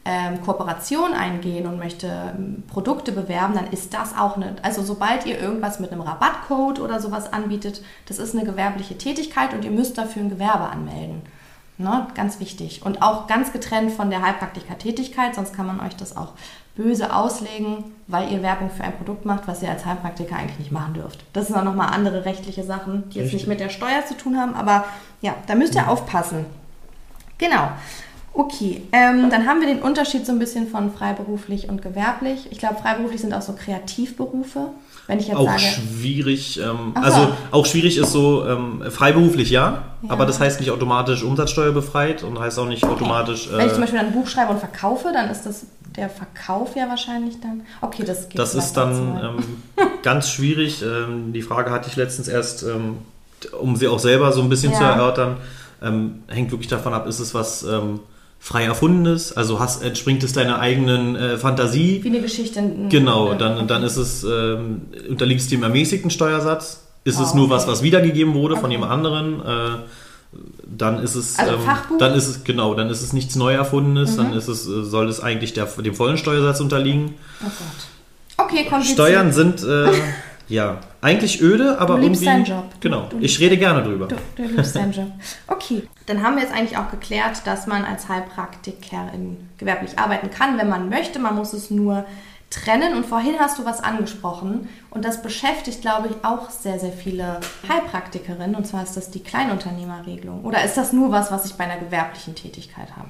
[SPEAKER 1] ähm, Kooperation eingehen und möchte ähm, Produkte bewerben, dann ist das auch eine, also sobald ihr irgendwas mit einem Rabattcode oder sowas anbietet, das ist eine gewerbliche Tätigkeit und ihr müsst dafür ein Gewerbe anmelden. Ne, ganz wichtig. Und auch ganz getrennt von der Heilpraktiker-Tätigkeit, sonst kann man euch das auch böse auslegen, weil ihr Werbung für ein Produkt macht, was ihr als Heilpraktiker eigentlich nicht machen dürft. Das sind auch nochmal andere rechtliche Sachen, die jetzt nicht mit der Steuer zu tun haben, aber ja, da müsst ihr aufpassen. Genau. Okay, ähm, dann haben wir den Unterschied so ein bisschen von freiberuflich und gewerblich. Ich glaube, freiberuflich sind auch so Kreativberufe. Wenn ich jetzt
[SPEAKER 2] Auch
[SPEAKER 1] sage,
[SPEAKER 2] schwierig, ähm,
[SPEAKER 1] so.
[SPEAKER 2] also auch schwierig ist so ähm, freiberuflich ja,
[SPEAKER 1] Ja.
[SPEAKER 2] aber das heißt nicht automatisch umsatzsteuerbefreit und heißt auch nicht automatisch.
[SPEAKER 1] Wenn ich
[SPEAKER 2] Äh,
[SPEAKER 1] zum Beispiel ein Buch schreibe und verkaufe, dann ist das der Verkauf ja wahrscheinlich dann. Okay, das geht
[SPEAKER 2] Das ist dann ähm, ganz schwierig. Ähm, die Frage hatte ich letztens erst, ähm, um sie auch selber so ein bisschen
[SPEAKER 1] Ja.
[SPEAKER 2] zu erörtern. Ähm, hängt wirklich davon ab, ist es was frei erfundenes? Also hast, entspringt es deiner eigenen äh, Fantasie?
[SPEAKER 1] Wie eine Geschichte. ein-
[SPEAKER 2] Genau, dann, dann ist es, ähm, unterliegst dem ermäßigten Steuersatz. Ist es
[SPEAKER 1] Oh,
[SPEAKER 2] nur
[SPEAKER 1] okay.
[SPEAKER 2] was, was wiedergegeben wurde von
[SPEAKER 1] Okay.
[SPEAKER 2] jemand anderen? Äh, dann ist es,
[SPEAKER 1] Also
[SPEAKER 2] ähm,
[SPEAKER 1] Fachbuch?
[SPEAKER 2] dann ist es genau, dann ist es nichts neu erfundenes,
[SPEAKER 1] Mhm.
[SPEAKER 2] dann ist es, äh, soll es eigentlich der, dem vollen Steuersatz unterliegen.
[SPEAKER 1] Oh Gott. Okay, kompliziert.
[SPEAKER 2] Steuern sind äh, ja eigentlich öde, aber
[SPEAKER 1] Du liebst
[SPEAKER 2] irgendwie.
[SPEAKER 1] deinen Job.
[SPEAKER 2] Genau.
[SPEAKER 1] Du
[SPEAKER 2] ich rede gerne drüber.
[SPEAKER 1] Du, du liebst deinen Job. Okay, dann haben wir jetzt eigentlich auch geklärt, dass man als Heilpraktikerin gewerblich arbeiten kann, wenn man möchte. Man muss es nur trennen. Und vorhin hast du was angesprochen. Und das beschäftigt, glaube ich, auch sehr, sehr viele Heilpraktikerinnen. Und zwar ist das die Kleinunternehmerregelung. Oder ist das nur was, was ich bei einer gewerblichen Tätigkeit habe?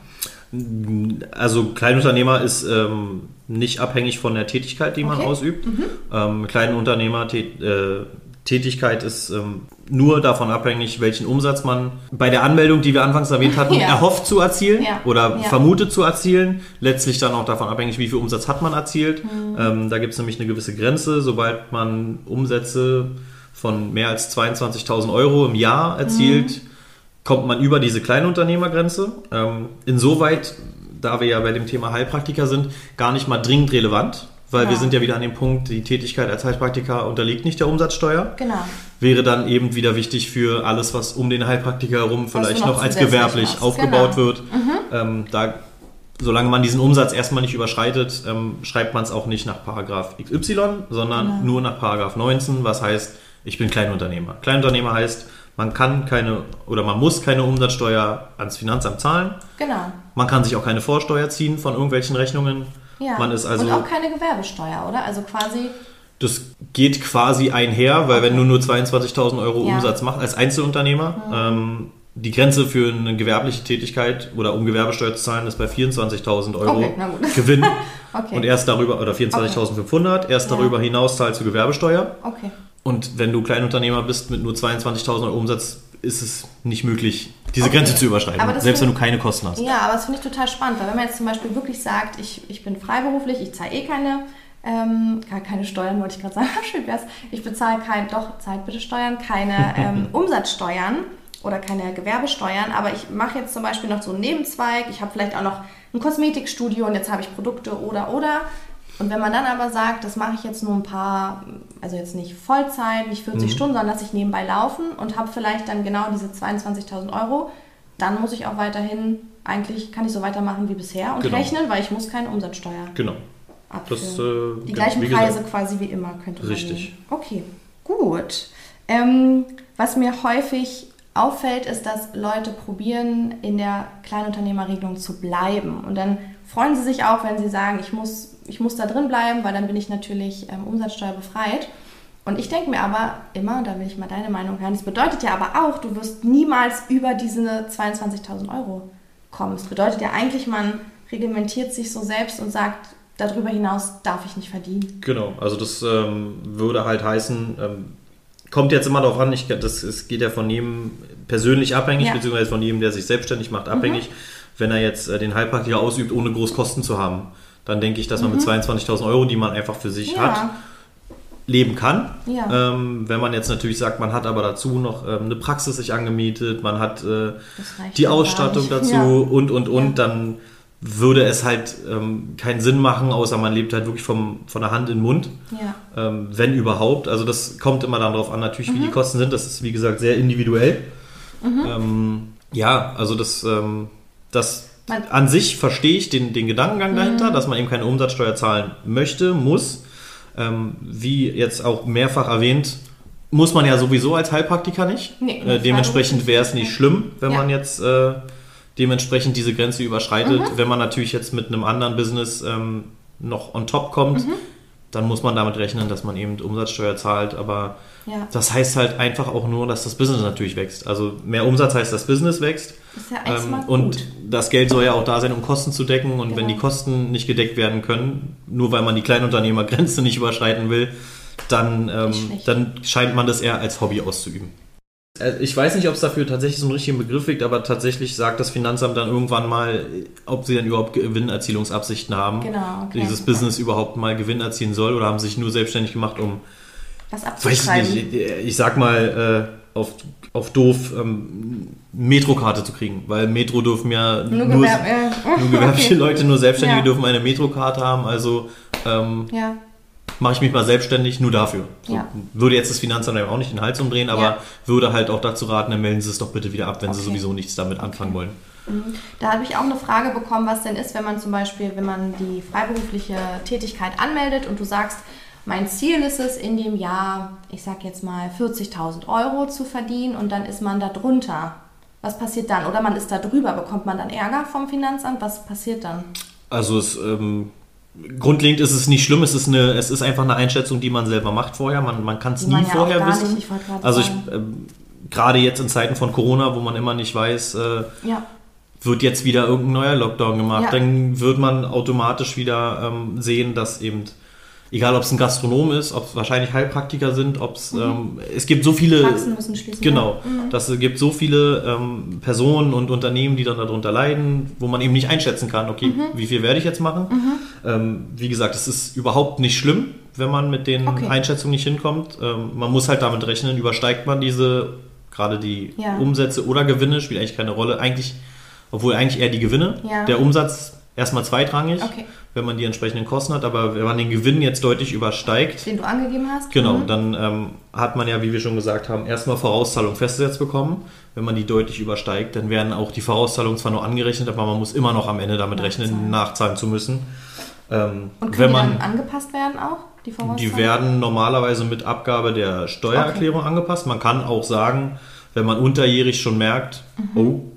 [SPEAKER 2] Also Kleinunternehmer ist ähm, nicht abhängig von der Tätigkeit, die man
[SPEAKER 1] Okay.
[SPEAKER 2] ausübt. Ähm, Kleinunternehmer äh, Tätigkeit ist ähm, nur davon abhängig, welchen Umsatz man bei der Anmeldung, die wir anfangs erwähnt hatten,
[SPEAKER 1] Ja.
[SPEAKER 2] erhofft zu erzielen
[SPEAKER 1] Ja.
[SPEAKER 2] oder
[SPEAKER 1] Ja.
[SPEAKER 2] vermutet zu erzielen. Letztlich dann auch davon abhängig, wie viel Umsatz hat man erzielt.
[SPEAKER 1] Mhm.
[SPEAKER 2] Ähm, da gibt es nämlich eine gewisse Grenze. Sobald man Umsätze von mehr als 22.000 Euro im Jahr erzielt,
[SPEAKER 1] Mhm.
[SPEAKER 2] kommt man über diese Kleinunternehmergrenze. Ähm, insoweit, da wir ja bei dem Thema Heilpraktiker sind, gar nicht mal dringend relevant, weil
[SPEAKER 1] Ja.
[SPEAKER 2] wir sind ja wieder an dem Punkt, die Tätigkeit als Heilpraktiker unterliegt nicht der Umsatzsteuer.
[SPEAKER 1] Genau.
[SPEAKER 2] Wäre dann eben wieder wichtig für alles, was um den Heilpraktiker herum vielleicht
[SPEAKER 1] noch
[SPEAKER 2] noch als gewerblich
[SPEAKER 1] machst.
[SPEAKER 2] aufgebaut
[SPEAKER 1] Genau.
[SPEAKER 2] wird. Ähm, da, solange man diesen Umsatz erstmal nicht überschreitet, ähm, schreibt man es auch nicht nach Paragraph XY, sondern
[SPEAKER 1] Genau.
[SPEAKER 2] nur nach Paragraph 19, was heißt, ich bin Kleinunternehmer. Kleinunternehmer heißt, man kann keine oder man muss keine Umsatzsteuer ans Finanzamt zahlen.
[SPEAKER 1] Genau.
[SPEAKER 2] Man kann sich auch keine Vorsteuer ziehen von irgendwelchen Rechnungen.
[SPEAKER 1] Ja.
[SPEAKER 2] Man ist also
[SPEAKER 1] Und auch keine Gewerbesteuer, oder? Also quasi.
[SPEAKER 2] das geht quasi einher, weil wenn du nur 22.000 Euro
[SPEAKER 1] Ja.
[SPEAKER 2] Umsatz machst als Einzelunternehmer, ähm, die Grenze für eine gewerbliche Tätigkeit oder um Gewerbesteuer zu zahlen ist bei 24.000 Euro
[SPEAKER 1] Okay.
[SPEAKER 2] Gewinn.
[SPEAKER 1] Okay.
[SPEAKER 2] Und erst darüber, oder 24.500, erst
[SPEAKER 1] Ja.
[SPEAKER 2] darüber hinaus zahlst du Gewerbesteuer.
[SPEAKER 1] Okay.
[SPEAKER 2] Und wenn du Kleinunternehmer bist mit nur 22.000 Euro Umsatz, ist es nicht möglich, diese
[SPEAKER 1] Okay.
[SPEAKER 2] Grenze zu überschreiten, selbst wenn du keine Kosten hast.
[SPEAKER 1] Ja, aber das finde ich total spannend, weil wenn man jetzt zum Beispiel wirklich sagt, ich, ich bin freiberuflich, ich zahle eh keine ähm, keine Steuern, wollte ich gerade sagen, schön wär's. Ich bezahle kein, doch, zahlt bitte Steuern, keine ähm, Umsatzsteuern oder keine Gewerbesteuern, aber ich mache jetzt zum Beispiel noch so einen Nebenzweig, ich habe vielleicht auch noch ein Kosmetikstudio und jetzt habe ich Produkte oder oder. Und wenn man dann aber sagt, das mache ich jetzt nur ein paar, also jetzt nicht Vollzeit, nicht 40 mhm. Stunden, sondern lasse ich nebenbei laufen und habe vielleicht dann genau diese 22.000 Euro, dann muss ich auch weiterhin, eigentlich kann ich so weitermachen wie bisher und genau. rechnen, weil ich muss keine Umsatzsteuer
[SPEAKER 2] genau.
[SPEAKER 1] abführen. Das, äh, Die gleichen Preise gesagt, quasi wie immer könnte
[SPEAKER 2] man Richtig.
[SPEAKER 1] Nehmen. Okay, gut. Ähm, was mir häufig auffällt, ist, dass Leute probieren, in der Kleinunternehmerregelung zu bleiben. Und dann freuen sie sich auch, wenn sie sagen, ich muss, ich muss da drin bleiben, weil dann bin ich natürlich ähm, umsatzsteuerbefreit. Und ich denke mir aber immer, da will ich mal deine Meinung hören, das bedeutet ja aber auch, du wirst niemals über diese 22.000 Euro kommen. Das bedeutet ja eigentlich, man reglementiert sich so selbst und sagt, darüber hinaus darf ich nicht verdienen.
[SPEAKER 2] Genau, also das ähm, würde halt heißen, ähm, kommt jetzt immer darauf an, ich, das, es geht ja von jedem persönlich abhängig, ja. beziehungsweise von jedem, der sich selbstständig macht, abhängig. Mhm. Wenn er jetzt äh, den Heilpraktiker ausübt, ohne groß Kosten zu haben, dann denke ich, dass man mhm. mit 22.000 Euro, die man einfach für sich ja. hat, leben kann. Ja. Ähm, wenn man jetzt natürlich sagt, man hat aber dazu noch ähm, eine Praxis sich angemietet, man hat äh, die Ausstattung dazu ja. und, und, und, dann würde es halt ähm, keinen Sinn machen, außer man lebt halt wirklich vom, von der Hand in den Mund, ja. ähm, wenn überhaupt. Also das kommt immer dann darauf an, natürlich, mhm. wie die mhm. Kosten sind. Das ist, wie gesagt, sehr individuell. Mhm. Ähm, ja, also das, ähm, das man an sich verstehe ich den, den Gedankengang mhm. dahinter, dass man eben keine Umsatzsteuer zahlen möchte, muss. Ähm, wie jetzt auch mehrfach erwähnt, muss man ja sowieso als Heilpraktiker nicht. Nee, äh, dementsprechend wäre es nicht schlimm, wenn ja. man jetzt... Äh, dementsprechend diese Grenze überschreitet. Mhm. Wenn man natürlich jetzt mit einem anderen Business ähm, noch on top kommt, mhm. dann muss man damit rechnen, dass man eben Umsatzsteuer zahlt. Aber ja. das heißt halt einfach auch nur, dass das Business natürlich wächst. Also mehr Umsatz heißt, das Business wächst.
[SPEAKER 1] Ist ja ähm,
[SPEAKER 2] und gut. das Geld soll ja auch da sein, um Kosten zu decken. Und genau. wenn die Kosten nicht gedeckt werden können, nur weil man die Kleinunternehmergrenze nicht überschreiten will, dann, ähm, dann scheint man das eher als Hobby auszuüben. Äh, ich weiß nicht, ob es dafür tatsächlich so einen richtigen Begriff gibt, aber tatsächlich sagt das Finanzamt dann irgendwann mal, ob sie dann überhaupt Gewinnerzielungsabsichten haben. Genau. Okay. Dieses Business überhaupt mal Gewinn erzielen soll oder haben sich nur selbstständig gemacht, um.
[SPEAKER 1] Was abzuschreiben?
[SPEAKER 2] Ich, ich, sag mal, äh, auf, auf doof ähm, Metrokarte zu kriegen, weil Metro dürfen ja nur, nur, Gewerb, äh. nur gewerbliche okay. Leute, nur Selbstständige ja. dürfen eine Metrokarte haben, also ähm, ja mache ich mich mal selbstständig nur dafür. So, ja. Würde jetzt das Finanzamt auch nicht den Hals umdrehen, aber würde halt auch dazu raten, dann melden Sie es doch bitte wieder ab, wenn okay. Sie sowieso nichts damit anfangen wollen.
[SPEAKER 1] Mhm. Da habe ich auch eine Frage bekommen, was denn ist, wenn man zum Beispiel, wenn man die freiberufliche Tätigkeit anmeldet und du sagst, mein Ziel ist es, in dem Jahr, ich sag jetzt mal, 40.000 Euro zu verdienen und dann ist man da drunter. Was passiert dann? Oder man ist da drüber, bekommt man dann Ärger vom Finanzamt? Was passiert dann?
[SPEAKER 2] Also es ähm, Grundlegend ist es nicht schlimm, es ist, eine, es ist einfach eine Einschätzung, die man selber macht vorher. Man, man kann es nie ja vorher wissen. Ich also ich, äh, gerade jetzt in Zeiten von Corona, wo man immer nicht weiß, äh, ja. wird jetzt wieder irgendein neuer Lockdown gemacht, ja. dann wird man automatisch wieder ähm, sehen, dass eben egal ob es ein Gastronom ist, ob es wahrscheinlich Heilpraktiker sind, ob es, mhm. ähm, es gibt so viele,
[SPEAKER 1] Praxen müssen schließen.
[SPEAKER 2] Genau, mhm. das gibt so viele ähm, Personen und Unternehmen, die dann darunter leiden, wo man eben nicht einschätzen kann, okay, mhm. wie viel werde ich jetzt machen? Mhm. Ähm, wie gesagt, es ist überhaupt nicht schlimm, wenn man mit den okay. Einschätzungen nicht hinkommt. Ähm, man muss halt damit rechnen, übersteigt man diese, gerade die ja. Umsätze oder Gewinne, spielt eigentlich keine Rolle. Eigentlich, obwohl eigentlich eher die Gewinne. Ja. Der Umsatz erstmal zweitrangig. Okay wenn man die entsprechenden Kosten hat. Aber wenn man den Gewinn jetzt deutlich übersteigt.
[SPEAKER 1] Den du angegeben hast.
[SPEAKER 2] Genau, mhm. dann ähm, hat man ja, wie wir schon gesagt haben, erstmal Vorauszahlung festgesetzt bekommen. Wenn man die deutlich übersteigt, dann werden auch die Vorauszahlungen zwar nur angerechnet, aber man muss immer noch am Ende damit nachzahlen. rechnen, nachzahlen zu müssen.
[SPEAKER 1] Ähm, Und können wenn man, die dann angepasst werden auch? Die,
[SPEAKER 2] die werden normalerweise mit Abgabe der Steuererklärung okay. angepasst. Man kann auch sagen, wenn man unterjährig schon merkt, mhm. oh,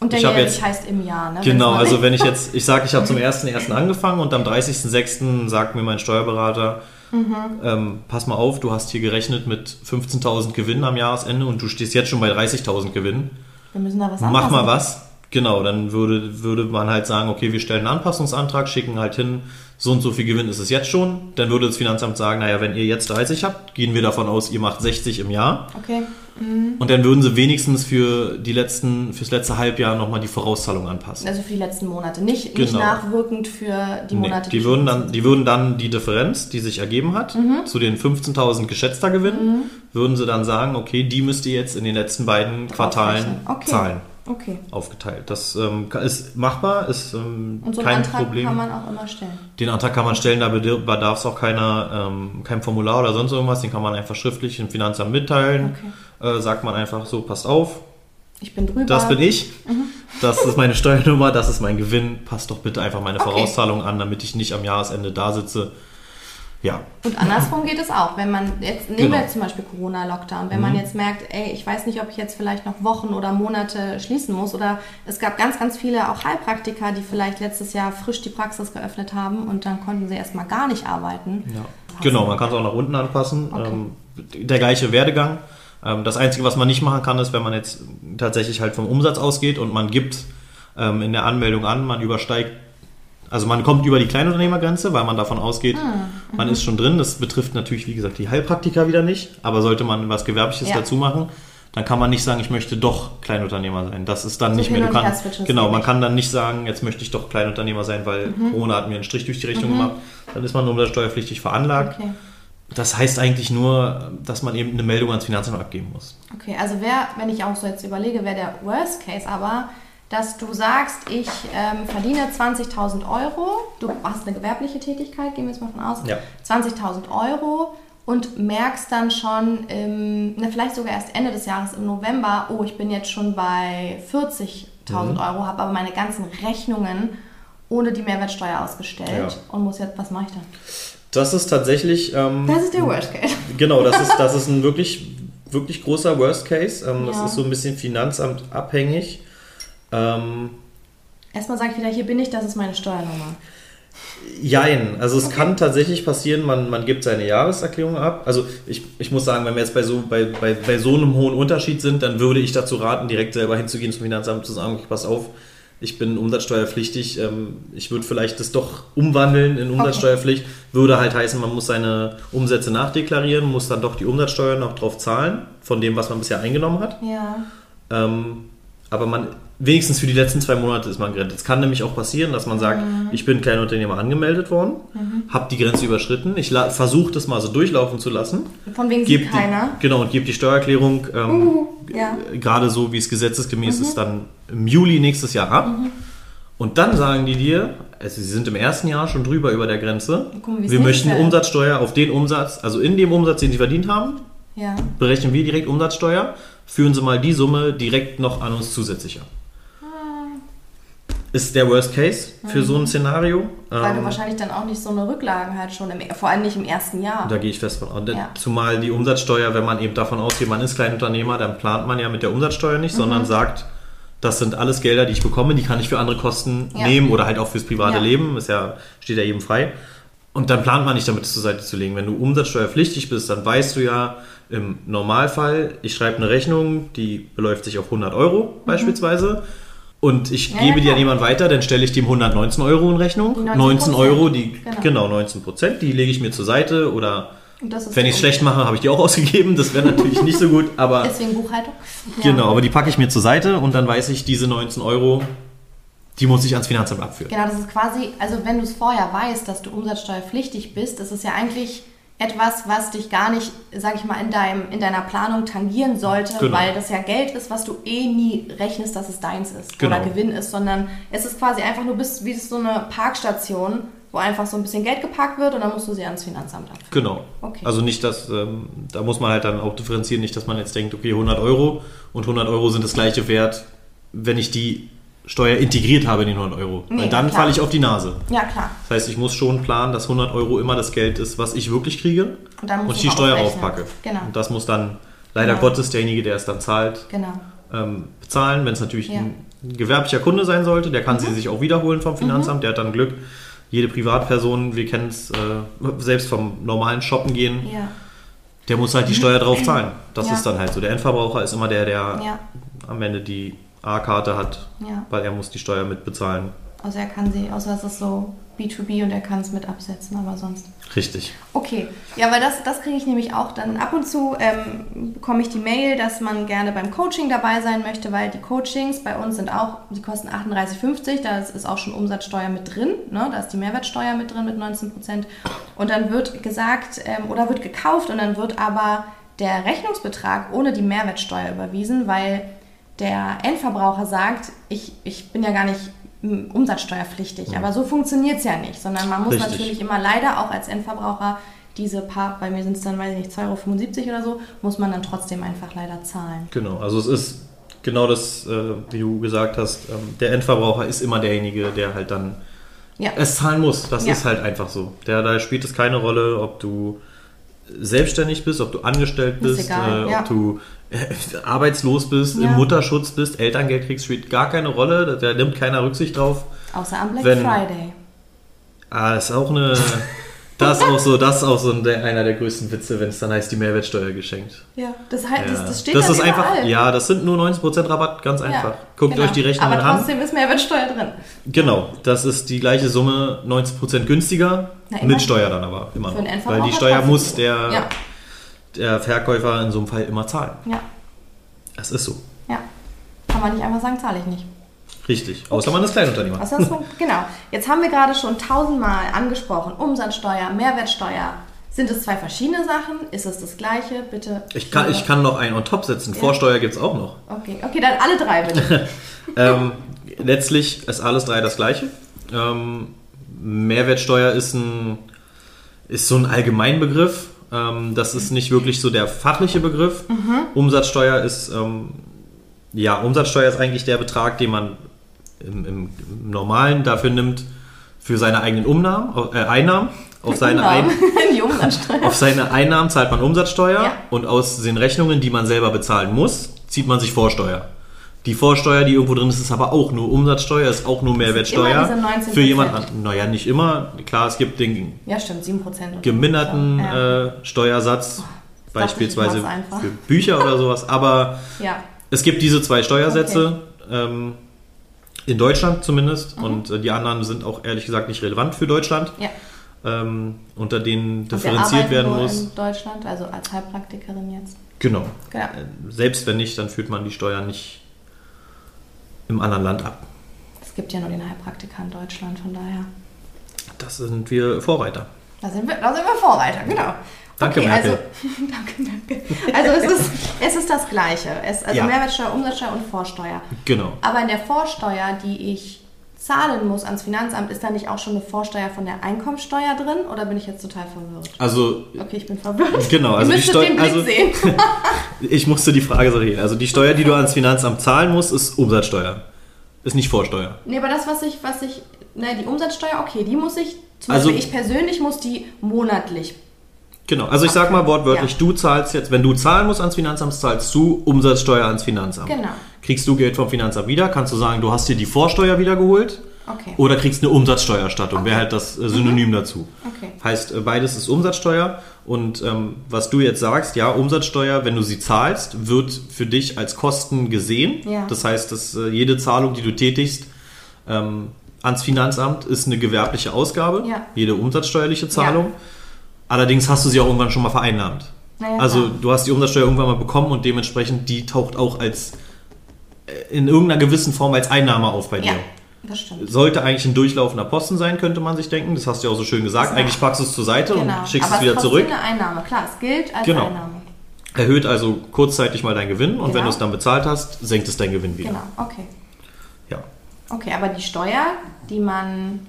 [SPEAKER 1] und der jetzt, heißt im Jahr, ne?
[SPEAKER 2] Genau, also wenn ich jetzt, ich sage, ich habe zum 1.1. angefangen und am 30.06. sagt mir mein Steuerberater, mhm. ähm, pass mal auf, du hast hier gerechnet mit 15.000 Gewinnen am Jahresende und du stehst jetzt schon bei 30.000 Gewinnen.
[SPEAKER 1] Wir müssen da was
[SPEAKER 2] Mach mal was. Genau, dann würde, würde man halt sagen, okay, wir stellen einen Anpassungsantrag, schicken halt hin, so und so viel Gewinn ist es jetzt schon. Dann würde das Finanzamt sagen, naja, wenn ihr jetzt 30 habt, gehen wir davon aus, ihr macht 60 im Jahr.
[SPEAKER 1] Okay.
[SPEAKER 2] Und dann würden sie wenigstens für die letzten, fürs letzte Halbjahr nochmal die Vorauszahlung anpassen.
[SPEAKER 1] Also für die letzten Monate. Nicht,
[SPEAKER 2] Genau.
[SPEAKER 1] nicht nachwirkend für die
[SPEAKER 2] Nee,
[SPEAKER 1] Monate.
[SPEAKER 2] die,
[SPEAKER 1] schon
[SPEAKER 2] würden dann, die würden dann die Differenz, die sich ergeben hat,
[SPEAKER 1] Mhm.
[SPEAKER 2] zu den 15.000 geschätzter Gewinn, würden sie dann sagen, okay, die müsst ihr jetzt in den letzten beiden Quartalen.
[SPEAKER 1] Okay.
[SPEAKER 2] zahlen,
[SPEAKER 1] Okay.
[SPEAKER 2] aufgeteilt. Das ähm, ist machbar, ist ähm,
[SPEAKER 1] Und so
[SPEAKER 2] kein
[SPEAKER 1] Antrag
[SPEAKER 2] Problem.
[SPEAKER 1] kann man auch immer stellen.
[SPEAKER 2] Den Antrag kann man stellen, da bedarf es auch keiner, ähm, kein Formular oder sonst irgendwas, den kann man einfach schriftlich dem Finanzamt mitteilen. Äh, sagt man einfach so, passt auf,
[SPEAKER 1] Ich bin drüber.
[SPEAKER 2] das bin ich, das ist meine Steuernummer, das ist mein Gewinn, passt doch bitte einfach meine
[SPEAKER 1] Okay.
[SPEAKER 2] Vorauszahlung an, damit ich nicht am Jahresende da sitze. Ja,
[SPEAKER 1] Und andersrum geht es auch. Wenn man jetzt, nehmen
[SPEAKER 2] Genau. Mhm.
[SPEAKER 1] wir jetzt zum Beispiel Corona-Lockdown, wenn man jetzt merkt, ey, ich weiß nicht, ob ich jetzt vielleicht noch Wochen oder Monate schließen muss oder es gab ganz, ganz viele auch Heilpraktiker, die vielleicht letztes Jahr frisch die Praxis geöffnet haben und dann konnten sie erstmal gar nicht arbeiten.
[SPEAKER 2] Ja. Genau, man kann es auch nach unten anpassen.
[SPEAKER 1] Okay.
[SPEAKER 2] Ähm, der gleiche Werdegang. Ähm, das Einzige, was man nicht machen kann, ist, wenn man jetzt tatsächlich halt vom Umsatz ausgeht und man gibt ähm, in der Anmeldung an, man übersteigt, also man kommt über die Kleinunternehmergrenze, weil man davon ausgeht, man ist schon drin. Das betrifft natürlich, wie gesagt, die Heilpraktiker wieder nicht, aber sollte man was Gewerbliches
[SPEAKER 1] Ja.
[SPEAKER 2] dazu machen, dann kann man nicht sagen, ich möchte doch Kleinunternehmer sein. Das ist dann
[SPEAKER 1] So
[SPEAKER 2] nicht mehr, du kannst, genau, man kann dann nicht sagen, jetzt möchte ich doch Kleinunternehmer sein, weil Corona hat mir einen Strich durch die Rechnung gemacht. Dann ist man umsatzsteuerpflichtig veranlagt.
[SPEAKER 1] Okay.
[SPEAKER 2] Das heißt eigentlich nur, dass man eben eine Meldung ans Finanzamt abgeben muss.
[SPEAKER 1] Okay, also wer, wenn ich auch so jetzt überlege, wäre der Worst Case aber, dass du sagst, ich ähm, verdiene 20.000 Euro, du hast eine gewerbliche Tätigkeit, gehen wir jetzt mal von aus,
[SPEAKER 2] Ja.
[SPEAKER 1] 20.000 Euro und merkst dann schon, im, na, vielleicht sogar erst Ende des Jahres im November, oh, ich bin jetzt schon bei 40.000
[SPEAKER 2] Mhm.
[SPEAKER 1] Euro, habe aber meine ganzen Rechnungen ohne die Mehrwertsteuer ausgestellt
[SPEAKER 2] Ja.
[SPEAKER 1] und muss jetzt, was mache ich dann?
[SPEAKER 2] Das ist tatsächlich. Ähm,
[SPEAKER 1] Das ist der Worst Case.
[SPEAKER 2] Genau, das ist, das ist ein wirklich, wirklich großer Worst Case. Ähm, Das
[SPEAKER 1] Ja.
[SPEAKER 2] ist so ein bisschen Finanzamt abhängig. Ähm,
[SPEAKER 1] Erstmal sage ich wieder, hier bin ich, das ist meine Steuernummer.
[SPEAKER 2] Jein, also es kann tatsächlich passieren, man, man gibt seine Jahreserklärung ab. Also ich, ich muss sagen, wenn wir jetzt bei so, bei, bei, bei so einem hohen Unterschied sind, dann würde ich dazu raten, direkt selber hinzugehen zum Finanzamt zu sagen, okay, pass auf, ich bin umsatzsteuerpflichtig, ähm, ich würde vielleicht das doch umwandeln in Umsatzsteuerpflicht. Würde halt heißen, man muss seine Umsätze nachdeklarieren, muss dann doch die Umsatzsteuer noch drauf zahlen, von dem, was man bisher eingenommen hat.
[SPEAKER 1] Ja.
[SPEAKER 2] Ähm, aber man, wenigstens für die letzten zwei Monate ist man gerettet. Es kann nämlich auch passieren, dass man sagt, ich bin Kleinunternehmer angemeldet worden, habe die Grenze überschritten, ich versuche das mal so durchlaufen zu lassen.
[SPEAKER 1] Von wegen sieht keiner.
[SPEAKER 2] Die, genau, und gebe die Steuererklärung ähm,
[SPEAKER 1] Uh, ja.
[SPEAKER 2] gerade so, wie es gesetzesgemäß ist, dann im Juli nächstes Jahr ab. Und dann sagen die dir, also sie sind im ersten Jahr schon drüber über der Grenze,
[SPEAKER 1] gucken,
[SPEAKER 2] wir möchten
[SPEAKER 1] ist.
[SPEAKER 2] Umsatzsteuer auf den Umsatz, also in dem Umsatz, den sie verdient haben,
[SPEAKER 1] Ja.
[SPEAKER 2] berechnen wir direkt Umsatzsteuer, führen Sie mal die Summe direkt noch an uns zusätzlich ab. Ist der Worst Case für so ein Szenario.
[SPEAKER 1] Weil du
[SPEAKER 2] Ähm,
[SPEAKER 1] wahrscheinlich dann auch nicht so eine Rücklagen halt schon, im, vor allem nicht im ersten Jahr.
[SPEAKER 2] da gehe ich fest von aus.
[SPEAKER 1] Ja.
[SPEAKER 2] Zumal die Umsatzsteuer, wenn man eben davon ausgeht, man ist Kleinunternehmer, dann plant man ja mit der Umsatzsteuer nicht,
[SPEAKER 1] Mhm.
[SPEAKER 2] sondern sagt, das sind alles Gelder, die ich bekomme, die kann ich für andere Kosten
[SPEAKER 1] Ja.
[SPEAKER 2] nehmen oder halt auch fürs private
[SPEAKER 1] Ja.
[SPEAKER 2] Leben. Ist ja, steht ja jedem frei. Und dann plant man nicht damit, es zur Seite zu legen. Wenn du umsatzsteuerpflichtig bist, dann weißt du ja im Normalfall, ich schreibe eine Rechnung, die beläuft sich auf 100 Euro beispielsweise. Und ich.
[SPEAKER 1] Ja,
[SPEAKER 2] gebe
[SPEAKER 1] ja,
[SPEAKER 2] die an jemand weiter, dann stelle ich dem 119 Euro in Rechnung.
[SPEAKER 1] Die
[SPEAKER 2] 19 Euro, die,
[SPEAKER 1] Genau.
[SPEAKER 2] genau. 19 Prozent, die lege ich mir zur Seite oder wenn ich es schlecht mache, habe ich die auch ausgegeben. Das wäre natürlich nicht so gut, aber
[SPEAKER 1] Deswegen Buchhaltung. Ja.
[SPEAKER 2] genau, aber die packe ich mir zur Seite und dann weiß ich, diese 19 Euro, die muss ich ans Finanzamt abführen.
[SPEAKER 1] Genau, das ist quasi, also wenn du es vorher weißt, dass du umsatzsteuerpflichtig bist, das ist ja eigentlich etwas, was dich gar nicht, sag ich mal, in, deinem, in deiner Planung tangieren sollte,
[SPEAKER 2] Genau.
[SPEAKER 1] weil das ja Geld ist, was du eh nie rechnest, dass es deins ist
[SPEAKER 2] Genau.
[SPEAKER 1] oder Gewinn ist, sondern es ist quasi einfach nur bist wie so eine Parkstation, wo einfach so ein bisschen Geld geparkt wird und dann musst du sie ans Finanzamt abführen.
[SPEAKER 2] Genau.
[SPEAKER 1] Okay.
[SPEAKER 2] Also nicht, dass, ähm, da muss man halt dann auch differenzieren, nicht, dass man jetzt denkt, okay, 100 Euro und 100 Euro sind das gleiche wert, wenn ich die Steuer integriert habe in die 100 Euro.
[SPEAKER 1] Nee,
[SPEAKER 2] Weil dann
[SPEAKER 1] klar.
[SPEAKER 2] falle ich auf die Nase.
[SPEAKER 1] Ja, klar.
[SPEAKER 2] Das heißt, ich muss schon planen, dass 100 Euro immer das Geld ist, was ich wirklich kriege
[SPEAKER 1] Und dann
[SPEAKER 2] und ich die Steuer
[SPEAKER 1] ausrechnen.
[SPEAKER 2] aufpacke.
[SPEAKER 1] Genau.
[SPEAKER 2] Und das muss dann leider
[SPEAKER 1] Genau.
[SPEAKER 2] Gottes derjenige, der es dann zahlt,
[SPEAKER 1] Genau.
[SPEAKER 2] ähm, bezahlen. Wenn es natürlich
[SPEAKER 1] Ja.
[SPEAKER 2] ein gewerblicher Kunde sein sollte, der kann sie sich auch wiederholen vom Finanzamt, der hat dann Glück. Jede Privatperson, wir kennen es äh, selbst vom normalen Shoppen gehen,
[SPEAKER 1] Ja.
[SPEAKER 2] der muss halt die Steuer drauf zahlen. Das
[SPEAKER 1] Ja.
[SPEAKER 2] ist dann halt so. Der Endverbraucher ist immer der, der am Ende die A-Karte hat,
[SPEAKER 1] Ja.
[SPEAKER 2] weil er muss die Steuer mitbezahlen.
[SPEAKER 1] Also er kann sie, außer es ist so B2B und er kann es mit absetzen, aber sonst.
[SPEAKER 2] Richtig.
[SPEAKER 1] Okay, ja, weil das, das kriege ich nämlich auch dann ab und zu, ähm, bekomme ich die Mail, dass man gerne beim Coaching dabei sein möchte, weil die Coachings bei uns sind auch, die kosten 38,50, da ist auch schon Umsatzsteuer mit drin, ne? da ist die Mehrwertsteuer mit drin mit 19 Prozent. Und dann wird gesagt ähm, oder wird gekauft und dann wird aber der Rechnungsbetrag ohne die Mehrwertsteuer überwiesen, weil der Endverbraucher sagt, ich, ich bin ja gar nicht mm, umsatzsteuerpflichtig. Aber so funktioniert es ja nicht, sondern man muss
[SPEAKER 2] Richtig.
[SPEAKER 1] natürlich immer leider auch als Endverbraucher diese paar, bei mir sind es dann, weiß ich nicht, 2,75 Euro oder so, muss man dann trotzdem einfach leider zahlen.
[SPEAKER 2] Genau, also es ist genau das, äh, wie du gesagt hast, ähm, der Endverbraucher ist immer derjenige, der halt dann
[SPEAKER 1] Ja,
[SPEAKER 2] es zahlen muss. Das
[SPEAKER 1] Ja.
[SPEAKER 2] ist halt einfach so. Der, da spielt es keine Rolle, ob du selbstständig bist, ob du angestellt
[SPEAKER 1] Ist
[SPEAKER 2] bist, äh,
[SPEAKER 1] ja.
[SPEAKER 2] ob du äh, arbeitslos bist,
[SPEAKER 1] Ja.
[SPEAKER 2] im Mutterschutz bist, Elterngeld kriegst, spielt gar keine Rolle. Da, nimmt keiner Rücksicht drauf.
[SPEAKER 1] außer am Black
[SPEAKER 2] wenn-
[SPEAKER 1] Friday.
[SPEAKER 2] Ah, das ist auch eine. Das ist auch so, das ist auch so einer der größten Witze, wenn es dann heißt, die Mehrwertsteuer geschenkt.
[SPEAKER 1] Ja, das, halt,
[SPEAKER 2] Ja.
[SPEAKER 1] das, das steht
[SPEAKER 2] das
[SPEAKER 1] dann
[SPEAKER 2] ist einfach, ja, das sind nur 90% Rabatt, ganz einfach. Guckt
[SPEAKER 1] genau.
[SPEAKER 2] euch die Rechnungen
[SPEAKER 1] Aber
[SPEAKER 2] an.
[SPEAKER 1] trotzdem ist Mehrwertsteuer drin.
[SPEAKER 2] Genau, das ist die gleiche Summe, 90% günstiger,
[SPEAKER 1] Na,
[SPEAKER 2] mit Steuer dann aber immer noch. Weil die Steuer muss der,
[SPEAKER 1] Ja,
[SPEAKER 2] der Verkäufer in so einem Fall immer zahlen.
[SPEAKER 1] ja,
[SPEAKER 2] Das ist so.
[SPEAKER 1] ja. Kann man nicht einfach sagen, zahle ich nicht.
[SPEAKER 2] Richtig. Außer man ist Kleinunternehmer.
[SPEAKER 1] Ist das? genau. Jetzt haben wir gerade schon tausendmal angesprochen. Umsatzsteuer, Mehrwertsteuer. Sind es zwei verschiedene Sachen? Ist es das gleiche? Bitte.
[SPEAKER 2] Ich kann, ich kann noch einen on top setzen. Vorsteuer gibt es auch noch.
[SPEAKER 1] Okay, okay, dann alle drei bitte.
[SPEAKER 2] ähm, letztlich ist alles drei das gleiche. Ähm, Mehrwertsteuer ist, ein, ist so ein Allgemeinbegriff. Ähm, das ist nicht wirklich so der fachliche Begriff. Umsatzsteuer ist, ähm, ja, Umsatzsteuer ist eigentlich der Betrag, den man im, im, im Normalen dafür nimmt, für seine eigenen Umnahmen, äh, Einnahmen. Auf seine, Ein, auf seine Einnahmen zahlt man Umsatzsteuer
[SPEAKER 1] Ja.
[SPEAKER 2] und aus den Rechnungen, die man selber bezahlen muss, zieht man sich Vorsteuer. Die Vorsteuer, die irgendwo drin ist, ist aber auch nur Umsatzsteuer, ist auch nur Mehrwertsteuer.
[SPEAKER 1] immer diese 19%.
[SPEAKER 2] Für jemand an. Naja, nicht immer. Klar, es gibt den
[SPEAKER 1] Ja, stimmt, 7 Prozent.
[SPEAKER 2] geminderten
[SPEAKER 1] Ja.
[SPEAKER 2] äh, Steuersatz,
[SPEAKER 1] ich,
[SPEAKER 2] beispielsweise für Bücher oder sowas. Aber
[SPEAKER 1] Ja,
[SPEAKER 2] es gibt diese zwei Steuersätze. Ähm, in Deutschland zumindest.
[SPEAKER 1] Mhm.
[SPEAKER 2] Und äh, die anderen sind auch ehrlich gesagt nicht relevant für Deutschland,
[SPEAKER 1] ja.
[SPEAKER 2] ähm, unter denen differenziert werden muss.
[SPEAKER 1] in Deutschland, also als Heilpraktikerin jetzt.
[SPEAKER 2] Genau.
[SPEAKER 1] Genau.
[SPEAKER 2] Äh, Selbst wenn nicht, dann führt man die Steuern nicht im anderen Land ab.
[SPEAKER 1] Es gibt ja nur den Heilpraktiker in Deutschland, von daher.
[SPEAKER 2] Das sind wir Vorreiter.
[SPEAKER 1] Da sind wir, da sind wir Vorreiter, genau.
[SPEAKER 2] Danke,
[SPEAKER 1] okay,
[SPEAKER 2] Merkel.
[SPEAKER 1] Also, danke, danke. Also es ist, es ist das Gleiche. Es, also
[SPEAKER 2] Ja.
[SPEAKER 1] Mehrwertsteuer, Umsatzsteuer und Vorsteuer.
[SPEAKER 2] Genau.
[SPEAKER 1] Aber in der Vorsteuer, die ich zahlen muss ans Finanzamt, ist da nicht auch schon eine Vorsteuer von der Einkommensteuer drin? Oder bin ich jetzt total verwirrt?
[SPEAKER 2] Also,
[SPEAKER 1] Okay, ich bin verwirrt.
[SPEAKER 2] genau. Also die
[SPEAKER 1] müsstet
[SPEAKER 2] Steu
[SPEAKER 1] den Blick
[SPEAKER 2] also,
[SPEAKER 1] sehen.
[SPEAKER 2] ich musste die Frage sortieren. Also die Steuer, die du ans Finanzamt zahlen musst, ist Umsatzsteuer. Ist nicht Vorsteuer.
[SPEAKER 1] Nee, aber das, was ich, was ich, ne, die Umsatzsteuer, okay, die muss ich, zum
[SPEAKER 2] Also-
[SPEAKER 1] Beispiel ich persönlich muss die monatlich.
[SPEAKER 2] Genau. Also ich sag mal wortwörtlich,
[SPEAKER 1] Ja.
[SPEAKER 2] du zahlst jetzt, wenn du zahlen musst ans Finanzamt, zahlst du Umsatzsteuer ans Finanzamt.
[SPEAKER 1] Genau.
[SPEAKER 2] Kriegst du Geld vom Finanzamt wieder, kannst du sagen, du hast dir die Vorsteuer wiedergeholt
[SPEAKER 1] Okay.
[SPEAKER 2] oder kriegst eine Umsatzsteuerstattung. Wäre halt das äh, Synonym dazu.
[SPEAKER 1] Okay.
[SPEAKER 2] Heißt, äh, beides ist Umsatzsteuer. Und ähm, was du jetzt sagst, ja, Umsatzsteuer, wenn du sie zahlst, wird für dich als Kosten gesehen.
[SPEAKER 1] Ja.
[SPEAKER 2] Das heißt, dass äh, jede Zahlung, die du tätigst, ähm, ans Finanzamt ist eine gewerbliche Ausgabe.
[SPEAKER 1] Ja.
[SPEAKER 2] Jede umsatzsteuerliche Zahlung. Allerdings hast du sie auch irgendwann schon mal vereinnahmt.
[SPEAKER 1] Naja,
[SPEAKER 2] also du hast die Umsatzsteuer irgendwann mal bekommen und dementsprechend die taucht auch als in irgendeiner gewissen Form als Einnahme auf bei dir.
[SPEAKER 1] Ja, das stimmt.
[SPEAKER 2] Sollte eigentlich ein durchlaufender Posten sein, könnte man sich denken. Das hast du ja auch so schön gesagt. Eigentlich packst du es zur Seite
[SPEAKER 1] Genau.
[SPEAKER 2] und schickst
[SPEAKER 1] aber
[SPEAKER 2] es wieder zurück.
[SPEAKER 1] trotzdem eine Einnahme, klar, es gilt als
[SPEAKER 2] Genau.
[SPEAKER 1] Einnahme.
[SPEAKER 2] Erhöht also kurzzeitig mal deinen Gewinn und wenn
[SPEAKER 1] Genau.
[SPEAKER 2] du es dann bezahlt hast, senkt es deinen Gewinn wieder.
[SPEAKER 1] Genau, okay.
[SPEAKER 2] Ja.
[SPEAKER 1] Okay, aber die Steuer, die man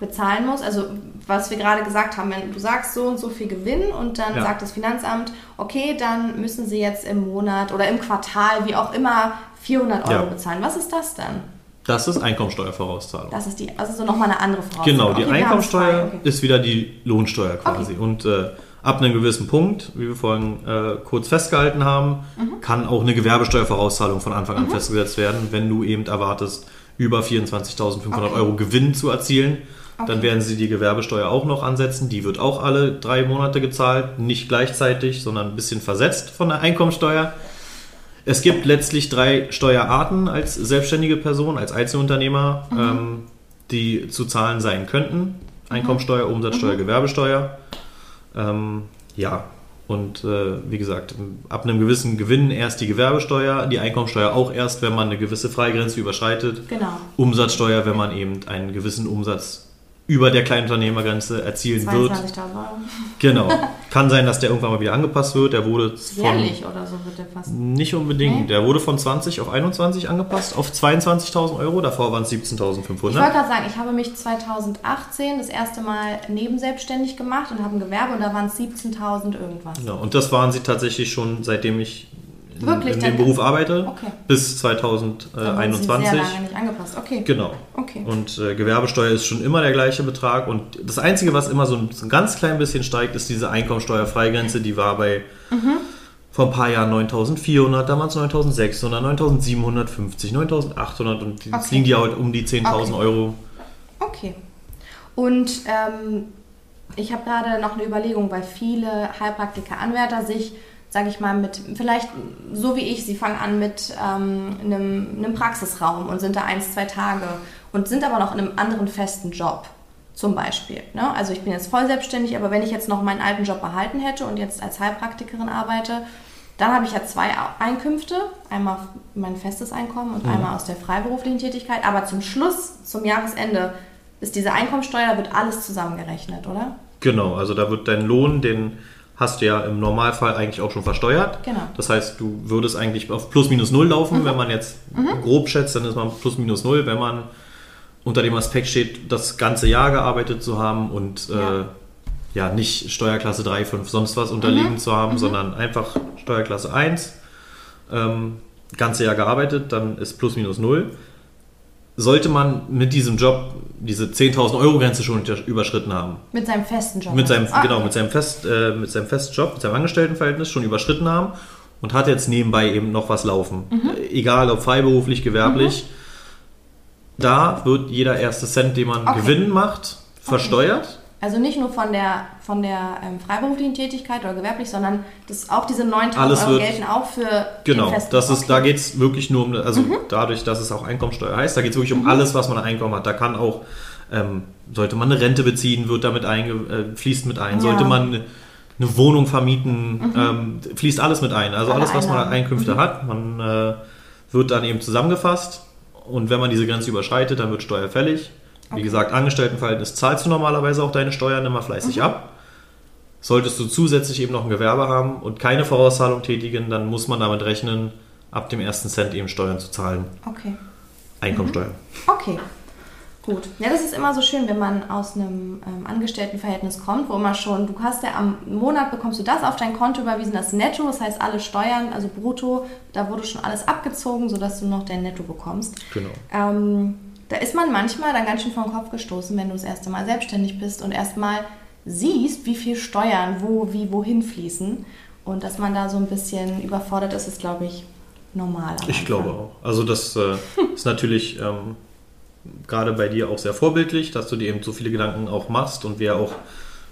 [SPEAKER 1] bezahlen muss, also was wir gerade gesagt haben, wenn du sagst so und so viel Gewinn und dann
[SPEAKER 2] Ja.
[SPEAKER 1] sagt das Finanzamt, okay, dann müssen sie jetzt im Monat oder im Quartal, wie auch immer, 400 Euro
[SPEAKER 2] Ja.
[SPEAKER 1] bezahlen. Was ist das dann?
[SPEAKER 2] Das ist Einkommensteuervorauszahlung.
[SPEAKER 1] Das ist die, ist so nochmal eine andere Voraussetzung.
[SPEAKER 2] Genau, die
[SPEAKER 1] Okay,
[SPEAKER 2] Einkommensteuer
[SPEAKER 1] okay.
[SPEAKER 2] ist wieder die Lohnsteuer quasi.
[SPEAKER 1] Okay.
[SPEAKER 2] Und äh, ab einem gewissen Punkt, wie wir vorhin äh, kurz festgehalten haben,
[SPEAKER 1] Mhm.
[SPEAKER 2] kann auch eine Gewerbesteuervorauszahlung von Anfang an festgesetzt werden, wenn du eben erwartest, über 24.500
[SPEAKER 1] Okay.
[SPEAKER 2] Euro Gewinn zu erzielen. Dann werden sie die Gewerbesteuer auch noch ansetzen. Die wird auch alle drei Monate gezahlt, nicht gleichzeitig, sondern ein bisschen versetzt von der Einkommensteuer. Es gibt letztlich drei Steuerarten als selbstständige Person, als Einzelunternehmer,
[SPEAKER 1] Mhm.
[SPEAKER 2] ähm, die zu zahlen sein könnten. Einkommensteuer, Umsatzsteuer,
[SPEAKER 1] Mhm.
[SPEAKER 2] Gewerbesteuer. Ähm, ja, und äh, wie gesagt, ab einem gewissen Gewinn erst die Gewerbesteuer, die Einkommensteuer auch erst, wenn man eine gewisse Freigrenze überschreitet.
[SPEAKER 1] Genau.
[SPEAKER 2] Umsatzsteuer, wenn man eben einen gewissen Umsatz über der Kleinunternehmergrenze erzielen wird.
[SPEAKER 1] 22.000 Euro.
[SPEAKER 2] Genau. Kann sein, dass der irgendwann mal wieder angepasst wird. Der wurde von
[SPEAKER 1] Jährlich oder so wird der fast.
[SPEAKER 2] nicht unbedingt.
[SPEAKER 1] Nee?
[SPEAKER 2] Der wurde von 20 auf 21 angepasst, auf 22.000 Euro. Davor waren es
[SPEAKER 1] Ich wollte
[SPEAKER 2] 17.500.
[SPEAKER 1] gerade sagen, ich habe mich 2018 das erste Mal nebenselbstständig gemacht und habe ein Gewerbe und da waren es 17.000 irgendwas.
[SPEAKER 2] Ja, und das waren sie tatsächlich schon, seitdem ich
[SPEAKER 1] Wirklich?
[SPEAKER 2] in
[SPEAKER 1] Dann-
[SPEAKER 2] dem Beruf arbeite,
[SPEAKER 1] Okay.
[SPEAKER 2] bis
[SPEAKER 1] Da wurden sie
[SPEAKER 2] 2021.
[SPEAKER 1] sehr lange nicht angepasst. Okay.
[SPEAKER 2] Genau.
[SPEAKER 1] Okay.
[SPEAKER 2] Und äh, Gewerbesteuer ist schon immer der gleiche Betrag. Und das Einzige, was immer so ein, so ein ganz klein bisschen steigt, ist diese Einkommensteuerfreigrenze. Die war bei vor ein paar Jahren 9.400, damals 9.600, 9.750, 9.800 und jetzt
[SPEAKER 1] Okay.
[SPEAKER 2] liegen die halt um die 10.000
[SPEAKER 1] Okay.
[SPEAKER 2] Euro.
[SPEAKER 1] Okay. Und ähm, ich habe gerade noch eine Überlegung, weil viele Heilpraktiker-Anwärter sich, sage ich mal, mit, vielleicht so wie ich, sie fangen an mit ähm, einem, einem Praxisraum und sind da eins, zwei Tage und sind aber noch in einem anderen festen Job. Zum Beispiel. Ne? Also ich bin jetzt voll selbstständig, aber wenn ich jetzt noch meinen alten Job behalten hätte und jetzt als Heilpraktikerin arbeite, dann habe ich ja zwei Einkünfte. Einmal mein festes Einkommen und einmal aus der freiberuflichen Tätigkeit. Aber zum Schluss, zum Jahresende, ist diese Einkommensteuer, da wird alles zusammengerechnet, oder?
[SPEAKER 2] Genau, also da wird dein Lohn, den hast du ja im Normalfall eigentlich auch schon versteuert.
[SPEAKER 1] Genau.
[SPEAKER 2] Das heißt, du würdest eigentlich auf plus minus null laufen, wenn man jetzt grob schätzt, dann ist man plus minus null, wenn man unter dem Aspekt steht, das ganze Jahr gearbeitet zu haben und
[SPEAKER 1] Ja.
[SPEAKER 2] äh, ja nicht Steuerklasse 3, 5, sonst was unterliegen zu haben, sondern einfach Steuerklasse 1, ähm, ganze Jahr gearbeitet, dann ist plus minus null. Sollte man mit diesem Job diese 10.000 Euro Grenze schon überschritten haben,
[SPEAKER 1] Mit seinem festen Job.
[SPEAKER 2] mit seinem,
[SPEAKER 1] Ah,
[SPEAKER 2] genau,
[SPEAKER 1] okay.
[SPEAKER 2] mit seinem, Fest, äh, mit seinem Festjob, mit seinem Angestelltenverhältnis schon überschritten haben und hat jetzt nebenbei eben noch was laufen.
[SPEAKER 1] Mhm.
[SPEAKER 2] Äh, Egal ob freiberuflich, gewerblich. Da wird jeder erste Cent, den man
[SPEAKER 1] Okay.
[SPEAKER 2] Gewinn macht, versteuert.
[SPEAKER 1] Also nicht nur von der, von der ähm, freiberuflichen Tätigkeit oder gewerblich, sondern das, auch diese 9000
[SPEAKER 2] Alles
[SPEAKER 1] Euro gelten auch für
[SPEAKER 2] Genau,
[SPEAKER 1] den
[SPEAKER 2] das ist,
[SPEAKER 1] okay.
[SPEAKER 2] da geht es wirklich nur um, also
[SPEAKER 1] Mhm.
[SPEAKER 2] dadurch, dass es auch Einkommensteuer heißt, da geht es wirklich um alles, was man an Einkommen hat. Da kann auch, ähm, sollte man eine Rente beziehen, wird damit einge, äh, fließt mit ein.
[SPEAKER 1] Ja.
[SPEAKER 2] Sollte man eine, eine Wohnung vermieten, ähm, fließt alles mit ein. Also
[SPEAKER 1] Alle
[SPEAKER 2] alles, was man an. Einkünfte hat, man äh, wird dann eben zusammengefasst und wenn man diese Grenze überschreitet, dann wird Steuer fällig. Wie
[SPEAKER 1] Okay.
[SPEAKER 2] gesagt, Angestelltenverhältnis zahlst du normalerweise auch deine Steuern immer fleißig
[SPEAKER 1] Mhm.
[SPEAKER 2] ab. Solltest du zusätzlich eben noch ein Gewerbe haben und keine Vorauszahlung tätigen, dann muss man damit rechnen, ab dem ersten Cent eben Steuern zu zahlen.
[SPEAKER 1] Okay.
[SPEAKER 2] Einkommensteuer.
[SPEAKER 1] Okay. Gut. Ja, das ist immer so schön, wenn man aus einem ähm, Angestelltenverhältnis kommt, wo immer schon, du hast ja am Monat bekommst du das auf dein Konto überwiesen, das Netto, das heißt alle Steuern, also brutto, da wurde schon alles abgezogen, sodass du noch dein Netto bekommst.
[SPEAKER 2] Genau.
[SPEAKER 1] Ähm, da ist man manchmal dann ganz schön vor den Kopf gestoßen, wenn du das erste Mal selbstständig bist und erstmal siehst, wie viel Steuern wo, wie, wohin fließen. Und dass man da so ein bisschen überfordert ist, ist, glaube ich, normal.
[SPEAKER 2] Ich glaube auch. Also das äh, ist natürlich ähm, gerade bei dir auch sehr vorbildlich, dass du dir eben so viele Gedanken auch machst und wir auch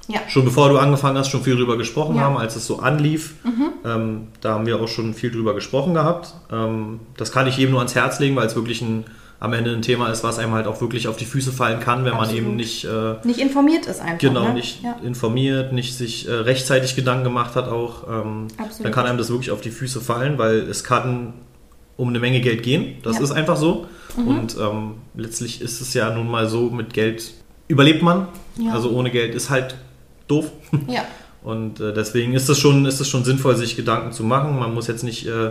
[SPEAKER 1] Ja.
[SPEAKER 2] schon bevor du angefangen hast, schon viel drüber gesprochen
[SPEAKER 1] Ja.
[SPEAKER 2] haben, als es so anlief. Ähm, da haben wir auch schon viel drüber gesprochen gehabt. Ähm, das kann ich jedem nur ans Herz legen, weil es wirklich ein, am Ende ein Thema ist, was einem halt auch wirklich auf die Füße fallen kann, wenn man
[SPEAKER 1] Absolut.
[SPEAKER 2] eben nicht äh,
[SPEAKER 1] Nicht informiert ist einfach.
[SPEAKER 2] Genau,
[SPEAKER 1] ne?
[SPEAKER 2] nicht
[SPEAKER 1] Ja.
[SPEAKER 2] informiert, nicht sich äh, rechtzeitig Gedanken gemacht hat auch, ähm,
[SPEAKER 1] Absolut.
[SPEAKER 2] dann kann einem das wirklich auf die Füße fallen, weil es kann um eine Menge Geld gehen. Das
[SPEAKER 1] Ja. Mhm.
[SPEAKER 2] ist einfach so. Und ähm, letztlich ist es ja nun mal so, mit Geld überlebt man.
[SPEAKER 1] Ja.
[SPEAKER 2] Also ohne Geld ist halt doof.
[SPEAKER 1] Ja.
[SPEAKER 2] Und äh, deswegen ist es schon, ist schon sinnvoll, sich Gedanken zu machen. Man muss jetzt nicht, äh,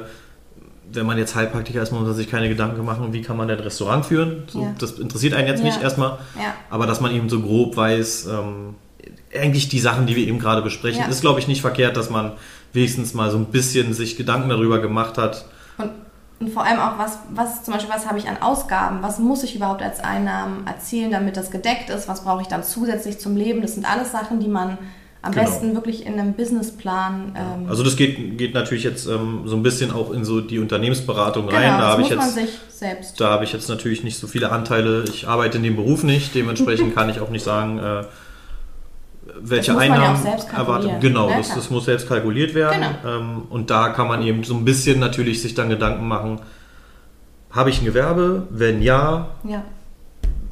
[SPEAKER 2] wenn man jetzt Heilpraktiker ist, muss man sich keine Gedanken machen, wie kann man denn ein Restaurant führen. So,
[SPEAKER 1] Ja.
[SPEAKER 2] Das interessiert einen jetzt
[SPEAKER 1] Ja.
[SPEAKER 2] nicht erstmal.
[SPEAKER 1] Ja.
[SPEAKER 2] Aber dass man eben so grob weiß, ähm, eigentlich die Sachen, die wir eben gerade besprechen, ist, glaube ich, nicht verkehrt, dass man wenigstens mal so ein bisschen sich Gedanken darüber gemacht hat.
[SPEAKER 1] Und, und vor allem auch, was, was zum Beispiel, was habe ich an Ausgaben? Was muss ich überhaupt als Einnahmen erzielen, damit das gedeckt ist? Was brauche ich dann zusätzlich zum Leben? Das sind alles Sachen, die man am
[SPEAKER 2] Genau.
[SPEAKER 1] besten wirklich in einem Businessplan. Ähm,
[SPEAKER 2] Also das geht, geht natürlich jetzt ähm, so ein bisschen auch in so die Unternehmensberatung
[SPEAKER 1] genau,
[SPEAKER 2] rein. Da
[SPEAKER 1] das
[SPEAKER 2] habe ich
[SPEAKER 1] man
[SPEAKER 2] jetzt
[SPEAKER 1] sich selbst.
[SPEAKER 2] Da habe ich jetzt natürlich nicht so viele Anteile. Ich arbeite in dem Beruf nicht. Dementsprechend kann ich auch nicht sagen, äh, welche
[SPEAKER 1] Das ja
[SPEAKER 2] Einnahmen
[SPEAKER 1] auch selbst kalkulieren.
[SPEAKER 2] erwartet. Genau,
[SPEAKER 1] Ja,
[SPEAKER 2] das,
[SPEAKER 1] klar.
[SPEAKER 2] das muss selbst kalkuliert werden.
[SPEAKER 1] Genau.
[SPEAKER 2] Ähm, und da kann man eben so ein bisschen natürlich sich dann Gedanken machen, habe ich ein Gewerbe? Wenn ja,
[SPEAKER 1] Ja,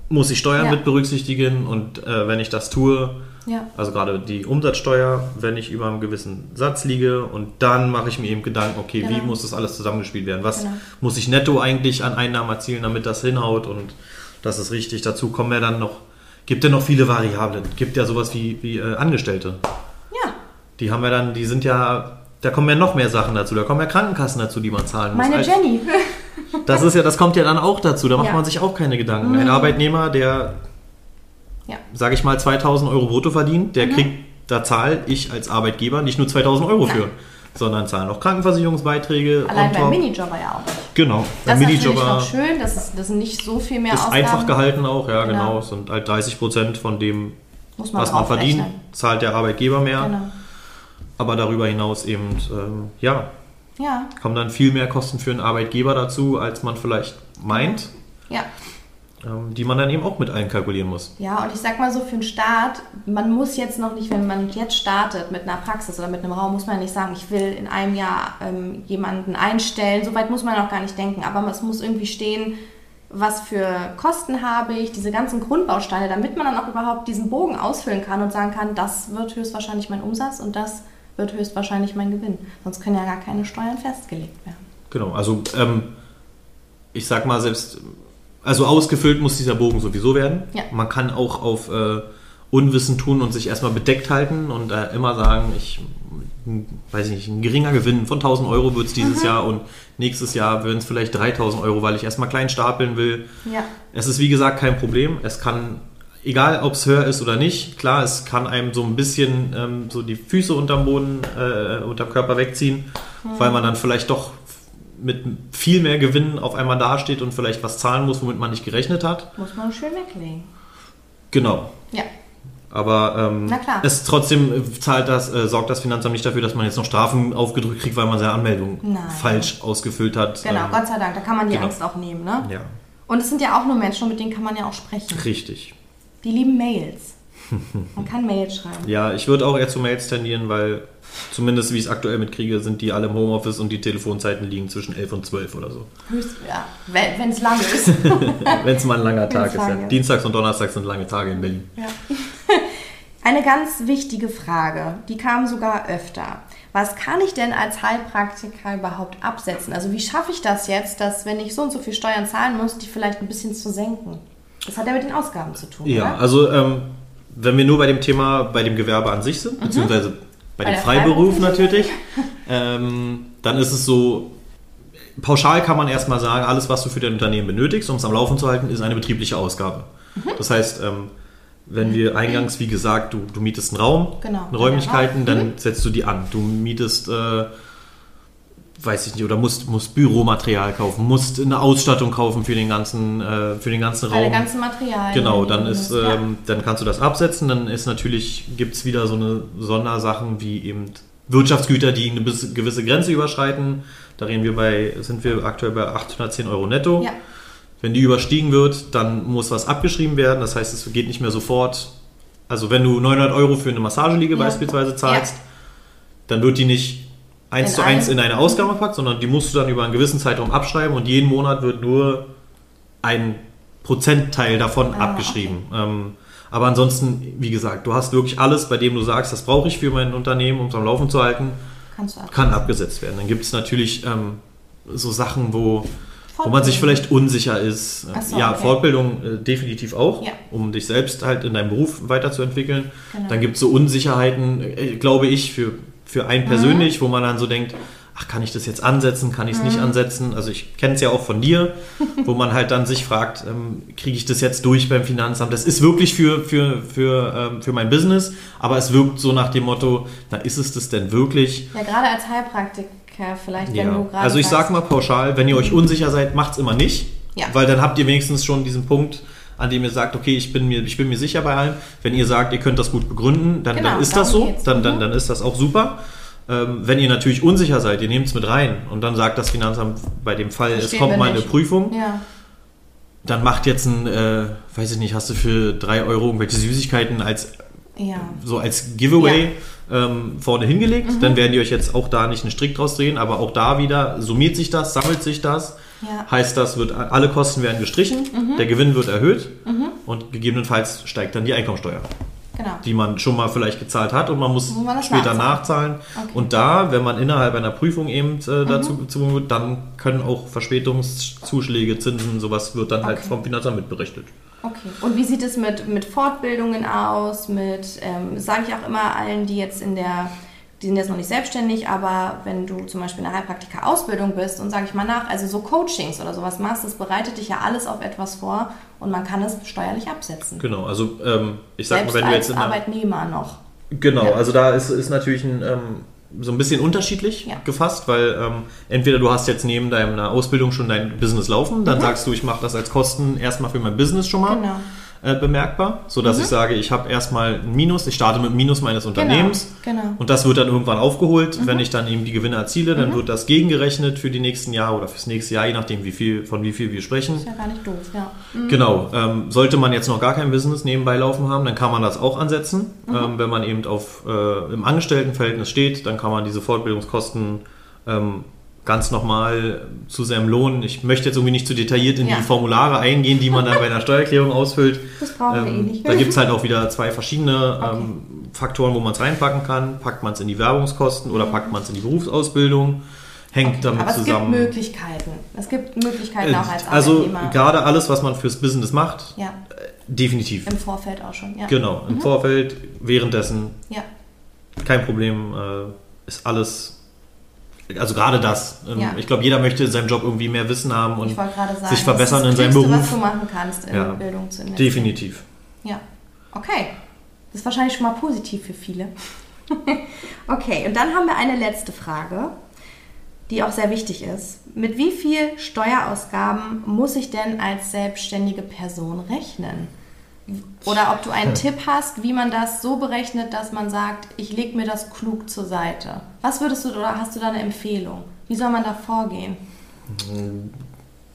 [SPEAKER 2] muss ich Steuern
[SPEAKER 1] Ja.
[SPEAKER 2] mit berücksichtigen und äh, wenn ich das tue,
[SPEAKER 1] ja.
[SPEAKER 2] also gerade die Umsatzsteuer, wenn ich über einem gewissen Satz liege und dann mache ich mir eben Gedanken, okay, wie
[SPEAKER 1] Genau.
[SPEAKER 2] muss das alles zusammengespielt werden? Was
[SPEAKER 1] Genau.
[SPEAKER 2] muss ich netto eigentlich an Einnahmen erzielen, damit das hinhaut und das ist richtig. Dazu kommen ja dann noch, gibt ja noch viele Variablen. Gibt ja sowas wie, wie äh, Angestellte.
[SPEAKER 1] Ja,
[SPEAKER 2] Die haben ja dann, die sind ja, da kommen ja noch mehr Sachen dazu. Da kommen ja Krankenkassen dazu, die man zahlen muss.
[SPEAKER 1] meine
[SPEAKER 2] Als-
[SPEAKER 1] Jenny.
[SPEAKER 2] Das ist ja, das kommt ja dann auch dazu. Da macht
[SPEAKER 1] Ja. Mhm.
[SPEAKER 2] man sich auch keine Gedanken. Ein Arbeitnehmer, der,
[SPEAKER 1] Ja.
[SPEAKER 2] sage ich mal, 2000 Euro brutto verdient, der
[SPEAKER 1] Mhm.
[SPEAKER 2] kriegt, da zahle ich als Arbeitgeber nicht nur 2000 Euro
[SPEAKER 1] Nein.
[SPEAKER 2] für, sondern zahlen auch Krankenversicherungsbeiträge.
[SPEAKER 1] Allein beim. Minijobber ja auch nicht.
[SPEAKER 2] Genau,
[SPEAKER 1] Das
[SPEAKER 2] der
[SPEAKER 1] ist natürlich
[SPEAKER 2] Minijobber
[SPEAKER 1] schön, das ist, das sind nicht so viel mehr
[SPEAKER 2] ist
[SPEAKER 1] Ausgaben.
[SPEAKER 2] einfach gehalten auch, ja
[SPEAKER 1] Genau.
[SPEAKER 2] genau. Es sind halt 30 Prozent von dem,
[SPEAKER 1] man
[SPEAKER 2] was man verdient, zahlt der Arbeitgeber mehr.
[SPEAKER 1] Genau.
[SPEAKER 2] Aber darüber hinaus eben, ähm, ja,
[SPEAKER 1] Ja,
[SPEAKER 2] kommen dann viel mehr Kosten für einen Arbeitgeber dazu, als man vielleicht meint,
[SPEAKER 1] ja.
[SPEAKER 2] Ähm, die man dann eben auch mit einkalkulieren muss.
[SPEAKER 1] Ja, und ich sag mal so, für einen Start, man muss jetzt noch nicht, wenn man jetzt startet mit einer Praxis oder mit einem Raum, muss man ja nicht sagen, ich will in einem Jahr ähm, jemanden einstellen. So weit muss man noch gar nicht denken. Aber es muss irgendwie stehen, was für Kosten habe ich, diese ganzen Grundbausteine, damit man dann auch überhaupt diesen Bogen ausfüllen kann und sagen kann, das wird höchstwahrscheinlich mein Umsatz und das wird höchstwahrscheinlich mein Gewinn. Sonst können ja gar keine Steuern festgelegt werden.
[SPEAKER 2] Genau, also ähm, ich sag mal selbst, also ausgefüllt muss dieser Bogen sowieso werden.
[SPEAKER 1] Ja.
[SPEAKER 2] Man kann auch auf äh, Unwissen tun und sich erstmal bedeckt halten und äh, immer sagen, ich weiß ich nicht, ein geringer Gewinn von 1000 Euro wird es
[SPEAKER 1] Mhm.
[SPEAKER 2] dieses Jahr und nächstes Jahr werden es vielleicht 3000 Euro, weil ich erstmal klein stapeln will.
[SPEAKER 1] Ja,
[SPEAKER 2] Es ist wie gesagt kein Problem. Es kann, egal ob es höher ist oder nicht, klar, es kann einem so ein bisschen ähm, so die Füße unterm Boden, äh, unterm Körper wegziehen, weil man dann vielleicht doch mit viel mehr Gewinn auf einmal dasteht und vielleicht was zahlen muss, womit man nicht gerechnet hat.
[SPEAKER 1] muss man schön weglegen.
[SPEAKER 2] Genau.
[SPEAKER 1] Ja,
[SPEAKER 2] Aber ähm, es trotzdem äh, zahlt das, äh, sorgt das Finanzamt nicht dafür, dass man jetzt noch Strafen aufgedrückt kriegt, weil man seine Anmeldung
[SPEAKER 1] Nein.
[SPEAKER 2] falsch ausgefüllt hat.
[SPEAKER 1] genau,
[SPEAKER 2] Ähm,
[SPEAKER 1] Gott sei Dank, da kann man die
[SPEAKER 2] genau.
[SPEAKER 1] Angst auch nehmen, ne?
[SPEAKER 2] ja,
[SPEAKER 1] Und es sind ja auch nur Menschen, mit denen kann man ja auch sprechen.
[SPEAKER 2] richtig.
[SPEAKER 1] Die lieben Mails. Man kann Mails schreiben.
[SPEAKER 2] Ja, ich würde auch eher zu Mails tendieren, weil zumindest wie ich es aktuell mitkriege, sind die alle im Homeoffice und die Telefonzeiten liegen zwischen 11 und 12 oder so.
[SPEAKER 1] Höchst, ja, wenn es lang ist.
[SPEAKER 2] Wenn es mal ein langer Tag ist.
[SPEAKER 1] lang
[SPEAKER 2] Ja.
[SPEAKER 1] ist.
[SPEAKER 2] Dienstags und Donnerstags sind lange Tage in Berlin.
[SPEAKER 1] ja. Eine ganz wichtige Frage, die kam sogar öfter. Was kann ich denn als Heilpraktiker überhaupt absetzen? Also wie schaffe ich das jetzt, dass wenn ich so und so viel Steuern zahlen muss, die vielleicht ein bisschen zu senken? Das hat ja mit den Ausgaben zu tun,
[SPEAKER 2] Ja,
[SPEAKER 1] oder?
[SPEAKER 2] also ähm, wenn wir nur bei dem Thema, bei dem Gewerbe an sich sind, beziehungsweise bei, dem Freiberuf natürlich, ähm, dann ist es so, pauschal kann man erstmal sagen, alles, was du für dein Unternehmen benötigst, um es am Laufen zu halten, ist eine betriebliche Ausgabe.
[SPEAKER 1] Mhm.
[SPEAKER 2] Das heißt, ähm, wenn wir eingangs, wie gesagt, du, du mietest einen Raum,
[SPEAKER 1] Genau.
[SPEAKER 2] Räumlichkeiten,
[SPEAKER 1] Der
[SPEAKER 2] dann setzt du die an. Du mietest, äh, weiß ich nicht, oder musst, musst Büromaterial kaufen, musst eine Ausstattung kaufen für den ganzen, äh, für den ganzen Raum.
[SPEAKER 1] Alle ganzen Materialien.
[SPEAKER 2] Genau, dann ist,
[SPEAKER 1] ja.
[SPEAKER 2] ähm, dann kannst du das absetzen. Dann ist natürlich, gibt es wieder so eine Sondersachen wie eben Wirtschaftsgüter, die eine gewisse Grenze überschreiten. Da reden wir bei, sind wir aktuell bei 810 Euro netto.
[SPEAKER 1] Ja.
[SPEAKER 2] Wenn die überstiegen wird, dann muss was abgeschrieben werden. Das heißt, es geht nicht mehr sofort. Also wenn du 900 Euro für eine Massageliege
[SPEAKER 1] Ja.
[SPEAKER 2] beispielsweise zahlst, dann wird die nicht eins
[SPEAKER 1] In
[SPEAKER 2] zu eins
[SPEAKER 1] ein-
[SPEAKER 2] in eine Ausgabe gepackt, sondern die musst du dann über einen gewissen Zeitraum abschreiben und jeden Monat wird nur ein Prozentteil davon
[SPEAKER 1] Ah,
[SPEAKER 2] abgeschrieben. Ähm, aber ansonsten, wie gesagt, du hast wirklich alles, bei dem du sagst, das brauche ich für mein Unternehmen, um es am Laufen zu halten,
[SPEAKER 1] ab.
[SPEAKER 2] kann abgesetzt werden. Dann gibt es natürlich ähm, so Sachen, wo, wo man sich vielleicht unsicher ist.
[SPEAKER 1] So,
[SPEAKER 2] ja,
[SPEAKER 1] okay.
[SPEAKER 2] Fortbildung äh, definitiv auch,
[SPEAKER 1] Ja.
[SPEAKER 2] um dich selbst halt in deinem Beruf weiterzuentwickeln.
[SPEAKER 1] Genau.
[SPEAKER 2] Dann gibt es so Unsicherheiten, äh, glaube ich, für, für einen
[SPEAKER 1] Mhm.
[SPEAKER 2] persönlich, wo man dann so denkt, ach, kann ich das jetzt ansetzen, kann ich es
[SPEAKER 1] Mhm.
[SPEAKER 2] nicht ansetzen? Also ich kenne es ja auch von dir, wo man halt dann sich fragt, ähm, kriege ich das jetzt durch beim Finanzamt? Das ist wirklich für, für, für, ähm, für mein Business, aber es wirkt so nach dem Motto, na, ist es das denn wirklich?
[SPEAKER 1] Ja, gerade als Heilpraktiker vielleicht, wenn du
[SPEAKER 2] Ja.
[SPEAKER 1] gerade.
[SPEAKER 2] Also ich sag mal pauschal, wenn ihr euch unsicher seid, macht's immer nicht.
[SPEAKER 1] Ja.
[SPEAKER 2] Weil dann habt ihr wenigstens schon diesen Punkt, an dem ihr sagt, okay, ich bin mir, ich bin mir sicher bei allem. Wenn ihr sagt, ihr könnt das gut begründen, dann,
[SPEAKER 1] Genau,
[SPEAKER 2] dann ist das so.
[SPEAKER 1] geht's.
[SPEAKER 2] Dann, dann,
[SPEAKER 1] Mhm.
[SPEAKER 2] dann ist das auch super. Ähm, wenn ihr natürlich unsicher seid, ihr nehmt es mit rein und dann sagt das Finanzamt bei dem Fall, es
[SPEAKER 1] Verstehen
[SPEAKER 2] kommt
[SPEAKER 1] wir
[SPEAKER 2] mal eine. Prüfung,
[SPEAKER 1] Ja,
[SPEAKER 2] dann macht jetzt ein, äh, weiß ich nicht, hast du für drei Euro irgendwelche Süßigkeiten als
[SPEAKER 1] Ja.
[SPEAKER 2] so als Giveaway ähm, vorne hingelegt.
[SPEAKER 1] Mhm.
[SPEAKER 2] Dann werden die euch jetzt auch da nicht einen Strick draus drehen, aber auch da wieder summiert sich das, sammelt sich das.
[SPEAKER 1] Ja. Mhm.
[SPEAKER 2] Heißt das, wird, alle Kosten werden gestrichen, der Gewinn wird erhöht und gegebenenfalls steigt dann die Einkommensteuer,
[SPEAKER 1] Genau.
[SPEAKER 2] die man schon mal vielleicht gezahlt hat und man muss
[SPEAKER 1] Muss man
[SPEAKER 2] später
[SPEAKER 1] nachzahlen.
[SPEAKER 2] nachzahlen.
[SPEAKER 1] Okay.
[SPEAKER 2] Und da, wenn man innerhalb einer Prüfung eben
[SPEAKER 1] Mhm.
[SPEAKER 2] äh, dazu gezwungen wird, dann können auch Verspätungszuschläge, Zinsen, sowas wird dann halt
[SPEAKER 1] Okay.
[SPEAKER 2] vom Finanzamt mitberechnet.
[SPEAKER 1] Okay. Und wie sieht es mit, mit Fortbildungen aus? Mit, ähm, sage ich auch immer allen, die jetzt in der, die sind jetzt noch nicht selbstständig, aber wenn du zum Beispiel in der Heilpraktiker-Ausbildung bist und sage ich mal nach, also so Coachings oder sowas machst, das bereitet dich ja alles auf etwas vor und man kann es steuerlich absetzen.
[SPEAKER 2] Genau, also ähm, ich sag
[SPEAKER 1] Selbst
[SPEAKER 2] mal, wenn du
[SPEAKER 1] als
[SPEAKER 2] jetzt in einer,
[SPEAKER 1] Arbeitnehmer noch.
[SPEAKER 2] Genau,
[SPEAKER 1] Ja.
[SPEAKER 2] also da ist, ist natürlich ein, ähm, so ein bisschen unterschiedlich
[SPEAKER 1] Ja.
[SPEAKER 2] gefasst, weil ähm, entweder du hast jetzt neben deiner Ausbildung schon dein Business laufen, dann sagst du, ich mache das als Kosten erstmal für mein Business schon mal
[SPEAKER 1] Mhm. Genau.
[SPEAKER 2] Äh, bemerkbar, sodass ich sage, ich habe erstmal ein Minus, ich starte mit Minus meines Unternehmens
[SPEAKER 1] genau. Mhm.
[SPEAKER 2] und das wird dann irgendwann aufgeholt. Wenn ich dann eben die Gewinne erziele, dann wird das gegengerechnet für die nächsten Jahre oder fürs nächste Jahr, je nachdem, wie viel, von wie viel wir sprechen.
[SPEAKER 1] Ist ja gar nicht doof, ja.
[SPEAKER 2] Genau. Ähm, sollte man jetzt noch gar kein Business nebenbei laufen haben, dann kann man das auch ansetzen.
[SPEAKER 1] Mhm.
[SPEAKER 2] Ähm, wenn man eben auf, äh, im Angestelltenverhältnis steht, dann kann man diese Fortbildungskosten ähm, ganz normal zu seinem Lohn. Ich möchte jetzt irgendwie nicht zu detailliert in
[SPEAKER 1] Ja.
[SPEAKER 2] die Formulare eingehen, die man dann bei einer Steuererklärung ausfüllt.
[SPEAKER 1] Das brauchen wir eh nicht.
[SPEAKER 2] Da gibt es halt auch wieder zwei verschiedene ähm, Faktoren, wo man es reinpacken kann. Packt man es in die Werbungskosten oder packt man es in die Berufsausbildung? Hängt damit
[SPEAKER 1] Aber es
[SPEAKER 2] zusammen.
[SPEAKER 1] gibt Möglichkeiten. Es gibt Möglichkeiten auch als
[SPEAKER 2] also
[SPEAKER 1] Arbeitnehmer.
[SPEAKER 2] gerade alles, was man fürs Business macht,
[SPEAKER 1] ja,
[SPEAKER 2] definitiv.
[SPEAKER 1] im Vorfeld auch schon. Ja.
[SPEAKER 2] Genau, im Vorfeld, währenddessen,
[SPEAKER 1] Ja.
[SPEAKER 2] kein Problem, äh, ist alles, also gerade das. Ähm,
[SPEAKER 1] Ja.
[SPEAKER 2] Ich glaube, jeder möchte in seinem Job irgendwie mehr Wissen haben und
[SPEAKER 1] sagen,
[SPEAKER 2] sich verbessern
[SPEAKER 1] das
[SPEAKER 2] in
[SPEAKER 1] das
[SPEAKER 2] seinem
[SPEAKER 1] Klügste, was
[SPEAKER 2] Beruf.
[SPEAKER 1] du machen kannst, in
[SPEAKER 2] Ja.
[SPEAKER 1] Bildung zu investieren.
[SPEAKER 2] Definitiv.
[SPEAKER 1] Ja, okay. Das ist wahrscheinlich schon mal positiv für viele. okay, und dann haben wir eine letzte Frage, die auch sehr wichtig ist. Mit wie viel Steuerausgaben muss ich denn als selbstständige Person rechnen? Oder ob du einen Tipp hast, wie man das so berechnet, dass man sagt, ich lege mir das klug zur Seite. Was würdest du oder hast du da eine Empfehlung? Wie soll man da vorgehen?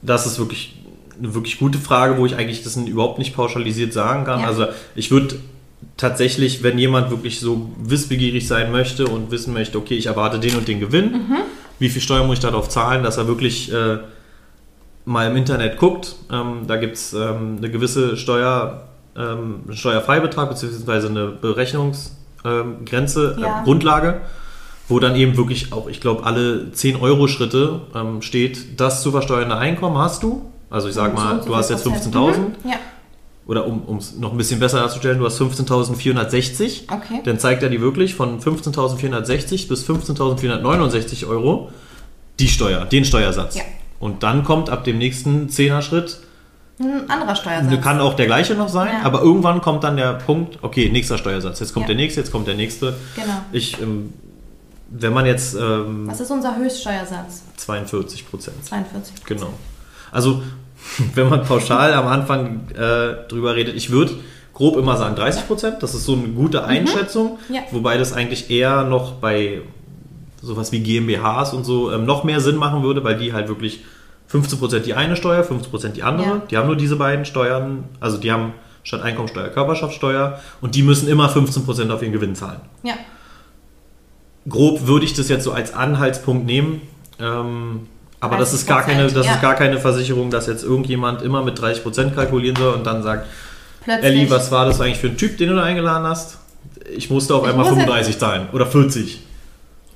[SPEAKER 2] Das ist wirklich eine wirklich gute Frage, wo ich eigentlich das überhaupt nicht pauschalisiert sagen kann.
[SPEAKER 1] Ja.
[SPEAKER 2] Also ich würde tatsächlich, wenn jemand wirklich so wissbegierig sein möchte und wissen möchte, okay, ich erwarte den und den Gewinn,
[SPEAKER 1] Mhm.
[SPEAKER 2] wie viel Steuer muss ich darauf zahlen, dass er wirklich äh, mal im Internet guckt. Ähm, da gibt es ähm, eine gewisse Steuer, ähm, Steuerfreibetrag bzw. eine Berechnungsgrenze,
[SPEAKER 1] Ja.
[SPEAKER 2] äh, Grundlage, wo dann eben wirklich auch, ich glaube, alle 10 Euro Schritte ähm, steht, das zu versteuernde Einkommen hast du. Also ich sag
[SPEAKER 1] So
[SPEAKER 2] mal,
[SPEAKER 1] so
[SPEAKER 2] du hast jetzt
[SPEAKER 1] Prozent.
[SPEAKER 2] 15.000
[SPEAKER 1] Mhm. Ja,
[SPEAKER 2] oder um es noch ein bisschen besser darzustellen, du hast 15.460.
[SPEAKER 1] Okay.
[SPEAKER 2] Dann zeigt er dir wirklich von 15.460 bis 15.469 Euro die Steuer, den Steuersatz.
[SPEAKER 1] Ja.
[SPEAKER 2] Und dann kommt ab dem nächsten Zehner-Schritt,
[SPEAKER 1] ein anderer Steuersatz.
[SPEAKER 2] kann auch der gleiche noch sein,
[SPEAKER 1] Ja.
[SPEAKER 2] aber irgendwann kommt dann der Punkt, okay, nächster Steuersatz. Jetzt kommt
[SPEAKER 1] Ja.
[SPEAKER 2] der nächste, jetzt kommt der nächste.
[SPEAKER 1] Genau.
[SPEAKER 2] Ich, ähm, wenn man jetzt ähm,
[SPEAKER 1] Was ist unser Höchststeuersatz?
[SPEAKER 2] 42 Prozent.
[SPEAKER 1] 42.
[SPEAKER 2] Genau. Also, wenn man pauschal am Anfang äh, drüber redet, ich würde grob immer sagen 30 Prozent. Das ist so eine gute Einschätzung.
[SPEAKER 1] Mhm. Ja.
[SPEAKER 2] Wobei das eigentlich eher noch bei sowas wie GmbHs und so ähm, noch mehr Sinn machen würde, weil die halt wirklich 15 Prozent die eine Steuer, 15 Prozent die andere.
[SPEAKER 1] Ja.
[SPEAKER 2] Die haben nur diese beiden Steuern. Also, die haben statt Einkommensteuer Körperschaftssteuer und die müssen immer 15 Prozent auf ihren Gewinn zahlen.
[SPEAKER 1] Ja,
[SPEAKER 2] grob würde ich das jetzt so als Anhaltspunkt nehmen. Ähm, aber das ist, gar
[SPEAKER 1] 30%,
[SPEAKER 2] keine, das
[SPEAKER 1] ja.
[SPEAKER 2] ist gar keine Versicherung, dass jetzt irgendjemand immer mit 30% kalkulieren soll und dann sagt,
[SPEAKER 1] plötzlich.
[SPEAKER 2] Elli, was war das eigentlich für ein Typ, den du da eingeladen hast? Ich musste auf
[SPEAKER 1] Ich
[SPEAKER 2] einmal
[SPEAKER 1] muss jetzt-
[SPEAKER 2] 35 zahlen oder 40.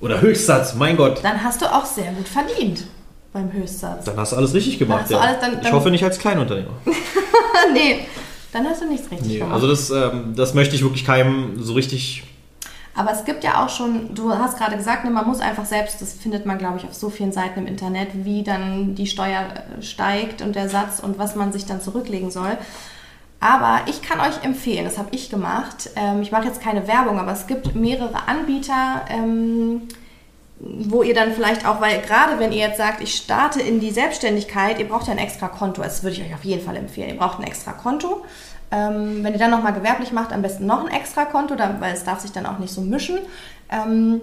[SPEAKER 2] Oder Höchstsatz, mein Gott.
[SPEAKER 1] Dann hast du auch sehr gut verdient beim Höchstsatz.
[SPEAKER 2] Dann hast du alles richtig gemacht. Ja.
[SPEAKER 1] alles dann-
[SPEAKER 2] ich
[SPEAKER 1] dann-
[SPEAKER 2] hoffe nicht als Kleinunternehmer.
[SPEAKER 1] nee, dann hast du nichts richtig
[SPEAKER 2] Nee,
[SPEAKER 1] gemacht.
[SPEAKER 2] also das, ähm, das möchte ich wirklich keinem so richtig
[SPEAKER 1] Aber es gibt ja auch schon, du hast gerade gesagt, ne, man muss einfach selbst, das findet man, glaube ich, auf so vielen Seiten im Internet, wie dann die Steuer äh, steigt und der Satz und was man sich dann zurücklegen soll. Aber ich kann euch empfehlen, das habe ich gemacht. Ähm, ich mache jetzt keine Werbung, aber es gibt mehrere Anbieter, ähm, wo ihr dann vielleicht auch, weil gerade wenn ihr jetzt sagt, ich starte in die Selbstständigkeit, ihr braucht ja ein extra Konto. Das würde ich euch auf jeden Fall empfehlen. Ihr braucht ein extra Konto. Ähm, wenn ihr dann nochmal gewerblich macht, am besten noch ein extra Konto, weil es darf sich dann auch nicht so mischen. Ähm,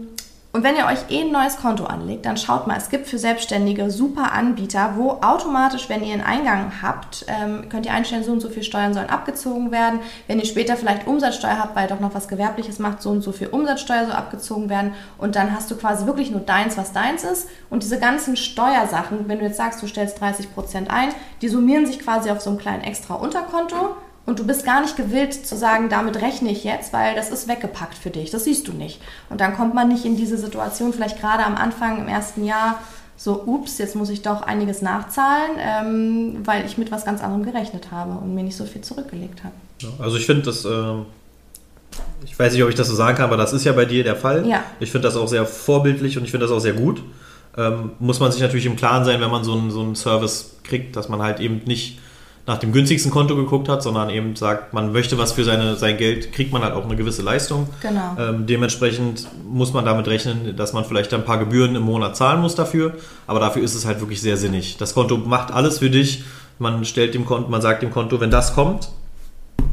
[SPEAKER 1] Und wenn ihr euch eh ein neues Konto anlegt, dann schaut mal, es gibt für Selbstständige super Anbieter, wo automatisch, wenn ihr einen Eingang habt, ähm, könnt ihr einstellen, so und so viel Steuern sollen abgezogen werden. Wenn ihr später vielleicht Umsatzsteuer habt, weil ihr doch noch was Gewerbliches macht, so und so viel Umsatzsteuer soll abgezogen werden. Und dann hast du quasi wirklich nur deins, was deins ist. Und diese ganzen Steuersachen, wenn du jetzt sagst, du stellst 30 Prozent ein, die summieren sich quasi auf so einem kleinen extra Unterkonto und du bist gar nicht gewillt zu sagen, damit rechne ich jetzt, weil das ist weggepackt für dich. Das siehst du nicht. Und dann kommt man nicht in diese Situation, vielleicht gerade am Anfang im ersten Jahr, so, ups, jetzt muss ich doch einiges nachzahlen, ähm, weil ich mit was ganz anderem gerechnet habe und mir nicht so viel zurückgelegt habe.
[SPEAKER 2] also ich finde das, äh, ich weiß nicht, ob ich das so sagen kann, aber das ist ja bei dir der Fall.
[SPEAKER 1] Ja.
[SPEAKER 2] Ich finde das auch sehr vorbildlich und ich finde das auch sehr gut. Ähm, muss man sich natürlich im Klaren sein, wenn man so einen, so einen Service kriegt, dass man halt eben nicht nach dem günstigsten Konto geguckt hat, sondern eben sagt, man möchte was für seine, sein Geld, kriegt man halt auch eine gewisse Leistung.
[SPEAKER 1] Genau.
[SPEAKER 2] Ähm, dementsprechend muss man damit rechnen, dass man vielleicht ein paar Gebühren im Monat zahlen muss dafür, aber dafür ist es halt wirklich sehr sinnig. Das Konto macht alles für dich. Man stellt dem Konto, man sagt dem Konto, wenn das kommt,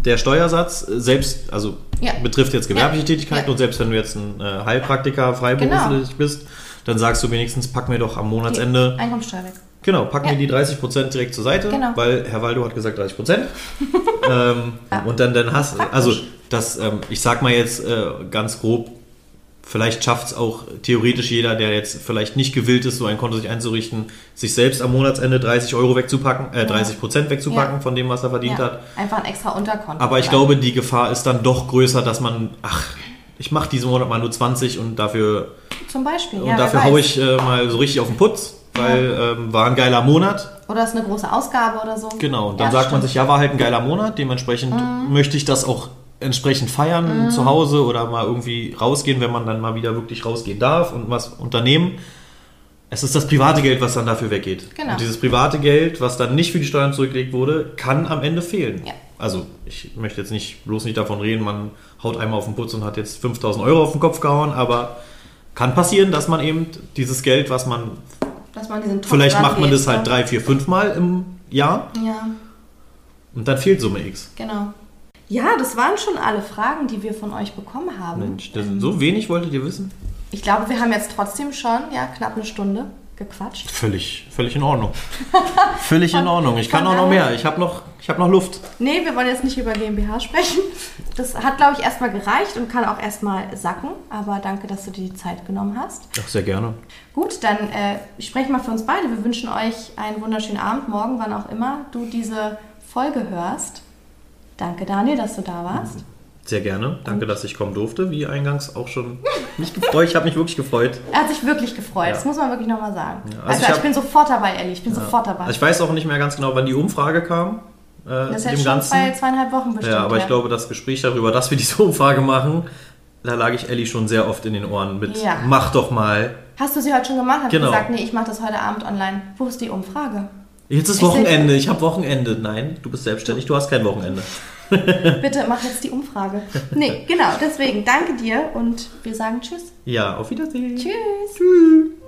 [SPEAKER 2] der Steuersatz selbst, also
[SPEAKER 1] Ja.
[SPEAKER 2] betrifft jetzt gewerbliche
[SPEAKER 1] Ja.
[SPEAKER 2] Tätigkeiten
[SPEAKER 1] Ja.
[SPEAKER 2] und selbst wenn du jetzt ein äh, Heilpraktiker freiberuflich
[SPEAKER 1] Genau.
[SPEAKER 2] bist, dann sagst du wenigstens, pack mir doch am Monatsende
[SPEAKER 1] Einkommensteuer weg.
[SPEAKER 2] Genau, packen
[SPEAKER 1] Ja.
[SPEAKER 2] wir die 30% direkt zur Seite,
[SPEAKER 1] Genau.
[SPEAKER 2] weil Herr Waldo hat gesagt 30%. ähm,
[SPEAKER 1] Ja.
[SPEAKER 2] Und dann, dann hast
[SPEAKER 1] Praktisch.
[SPEAKER 2] also das, ähm, ich sag mal jetzt äh, ganz grob, vielleicht schafft es auch theoretisch jeder, der jetzt vielleicht nicht gewillt ist, so ein Konto sich einzurichten, sich selbst am Monatsende 30 Euro wegzupacken, äh, 30% wegzupacken
[SPEAKER 1] Ja.
[SPEAKER 2] von dem, was er verdient hat.
[SPEAKER 1] Einfach ein extra Unterkonto.
[SPEAKER 2] Aber ich glaube, die Gefahr ist dann doch größer, dass man, ach, ich mache diesen Monat mal nur 20 und dafür
[SPEAKER 1] Zum Beispiel.
[SPEAKER 2] und
[SPEAKER 1] ja,
[SPEAKER 2] dafür haue ich äh, mal so richtig auf den Putz, weil ähm, war ein geiler Monat.
[SPEAKER 1] Oder ist eine große Ausgabe oder so.
[SPEAKER 2] Genau, und dann
[SPEAKER 1] Ja,
[SPEAKER 2] sagt man
[SPEAKER 1] stimmt.
[SPEAKER 2] sich, ja, war halt ein geiler Monat, dementsprechend
[SPEAKER 1] Mhm.
[SPEAKER 2] möchte ich das auch entsprechend feiern zu Hause oder mal irgendwie rausgehen, wenn man dann mal wieder wirklich rausgehen darf und was unternehmen. Es ist das private Geld, was dann dafür weggeht.
[SPEAKER 1] Genau.
[SPEAKER 2] Und dieses private Geld, was dann nicht für die Steuern zurückgelegt wurde, kann am Ende fehlen.
[SPEAKER 1] Ja.
[SPEAKER 2] Also ich möchte jetzt nicht bloß nicht davon reden, man haut einmal auf den Putz und hat jetzt 5000 Euro auf den Kopf gehauen, aber kann passieren, dass man eben dieses Geld, was man,
[SPEAKER 1] Dass man diesen Topf
[SPEAKER 2] vielleicht macht man das halt drei, vier, fünf Mal im Jahr
[SPEAKER 1] Ja,
[SPEAKER 2] und dann fehlt Summe X.
[SPEAKER 1] genau. Ja, das waren schon alle Fragen, die wir von euch bekommen haben.
[SPEAKER 2] Mensch, das,
[SPEAKER 1] Ähm,
[SPEAKER 2] so wenig wolltet ihr wissen?
[SPEAKER 1] Ich glaube, wir haben jetzt trotzdem schon ja, knapp eine Stunde gequatscht.
[SPEAKER 2] Völlig, völlig in Ordnung. völlig in Ordnung. Ich kann auch noch mehr. Ich habe noch, ich habe noch Luft.
[SPEAKER 1] Nee, wir wollen jetzt nicht über GmbH sprechen. Das hat, glaube ich, erstmal gereicht und kann auch erstmal sacken. Aber danke, dass du dir die Zeit genommen hast.
[SPEAKER 2] Ach, sehr gerne.
[SPEAKER 1] Gut, dann äh, ich spreche mal für uns beide. Wir wünschen euch einen wunderschönen Abend, morgen, wann auch immer du diese Folge hörst. Danke, Daniel, dass du da warst.
[SPEAKER 2] Sehr gerne. Danke, dass ich kommen durfte. Wie eingangs auch schon mich gefreut. Ich habe mich wirklich gefreut.
[SPEAKER 1] Er hat sich wirklich gefreut,
[SPEAKER 2] Ja.
[SPEAKER 1] das muss man wirklich nochmal sagen.
[SPEAKER 2] Ja, also
[SPEAKER 1] also
[SPEAKER 2] ich
[SPEAKER 1] ich,
[SPEAKER 2] hab-
[SPEAKER 1] bin sofort dabei, Ellie, ich bin sofort dabei.
[SPEAKER 2] Ich weiß auch nicht mehr ganz genau, wann die Umfrage kam. Äh,
[SPEAKER 1] das ist jetzt
[SPEAKER 2] dem
[SPEAKER 1] schon
[SPEAKER 2] Ganzen.
[SPEAKER 1] zwei, zweieinhalb Wochen bestimmt.
[SPEAKER 2] ja, aber ich
[SPEAKER 1] her.
[SPEAKER 2] glaube, das Gespräch darüber, dass wir diese Umfrage machen, da lag ich Ellie schon sehr oft in den Ohren mit.
[SPEAKER 1] Ja.
[SPEAKER 2] Mach doch mal.
[SPEAKER 1] Hast du sie heute schon gemacht? Hast
[SPEAKER 2] Genau.
[SPEAKER 1] gesagt, nee, ich mache das heute Abend online. Wo ist die Umfrage?
[SPEAKER 2] Jetzt ist
[SPEAKER 1] Ich
[SPEAKER 2] Wochenende. Ich habe Wochenende. Nein, du bist selbstständig. Du hast kein Wochenende.
[SPEAKER 1] Bitte mach jetzt die Umfrage. Nee, genau, deswegen danke dir und wir sagen Tschüss.
[SPEAKER 2] Ja, auf Wiedersehen.
[SPEAKER 1] Tschüss.
[SPEAKER 2] Tschüss.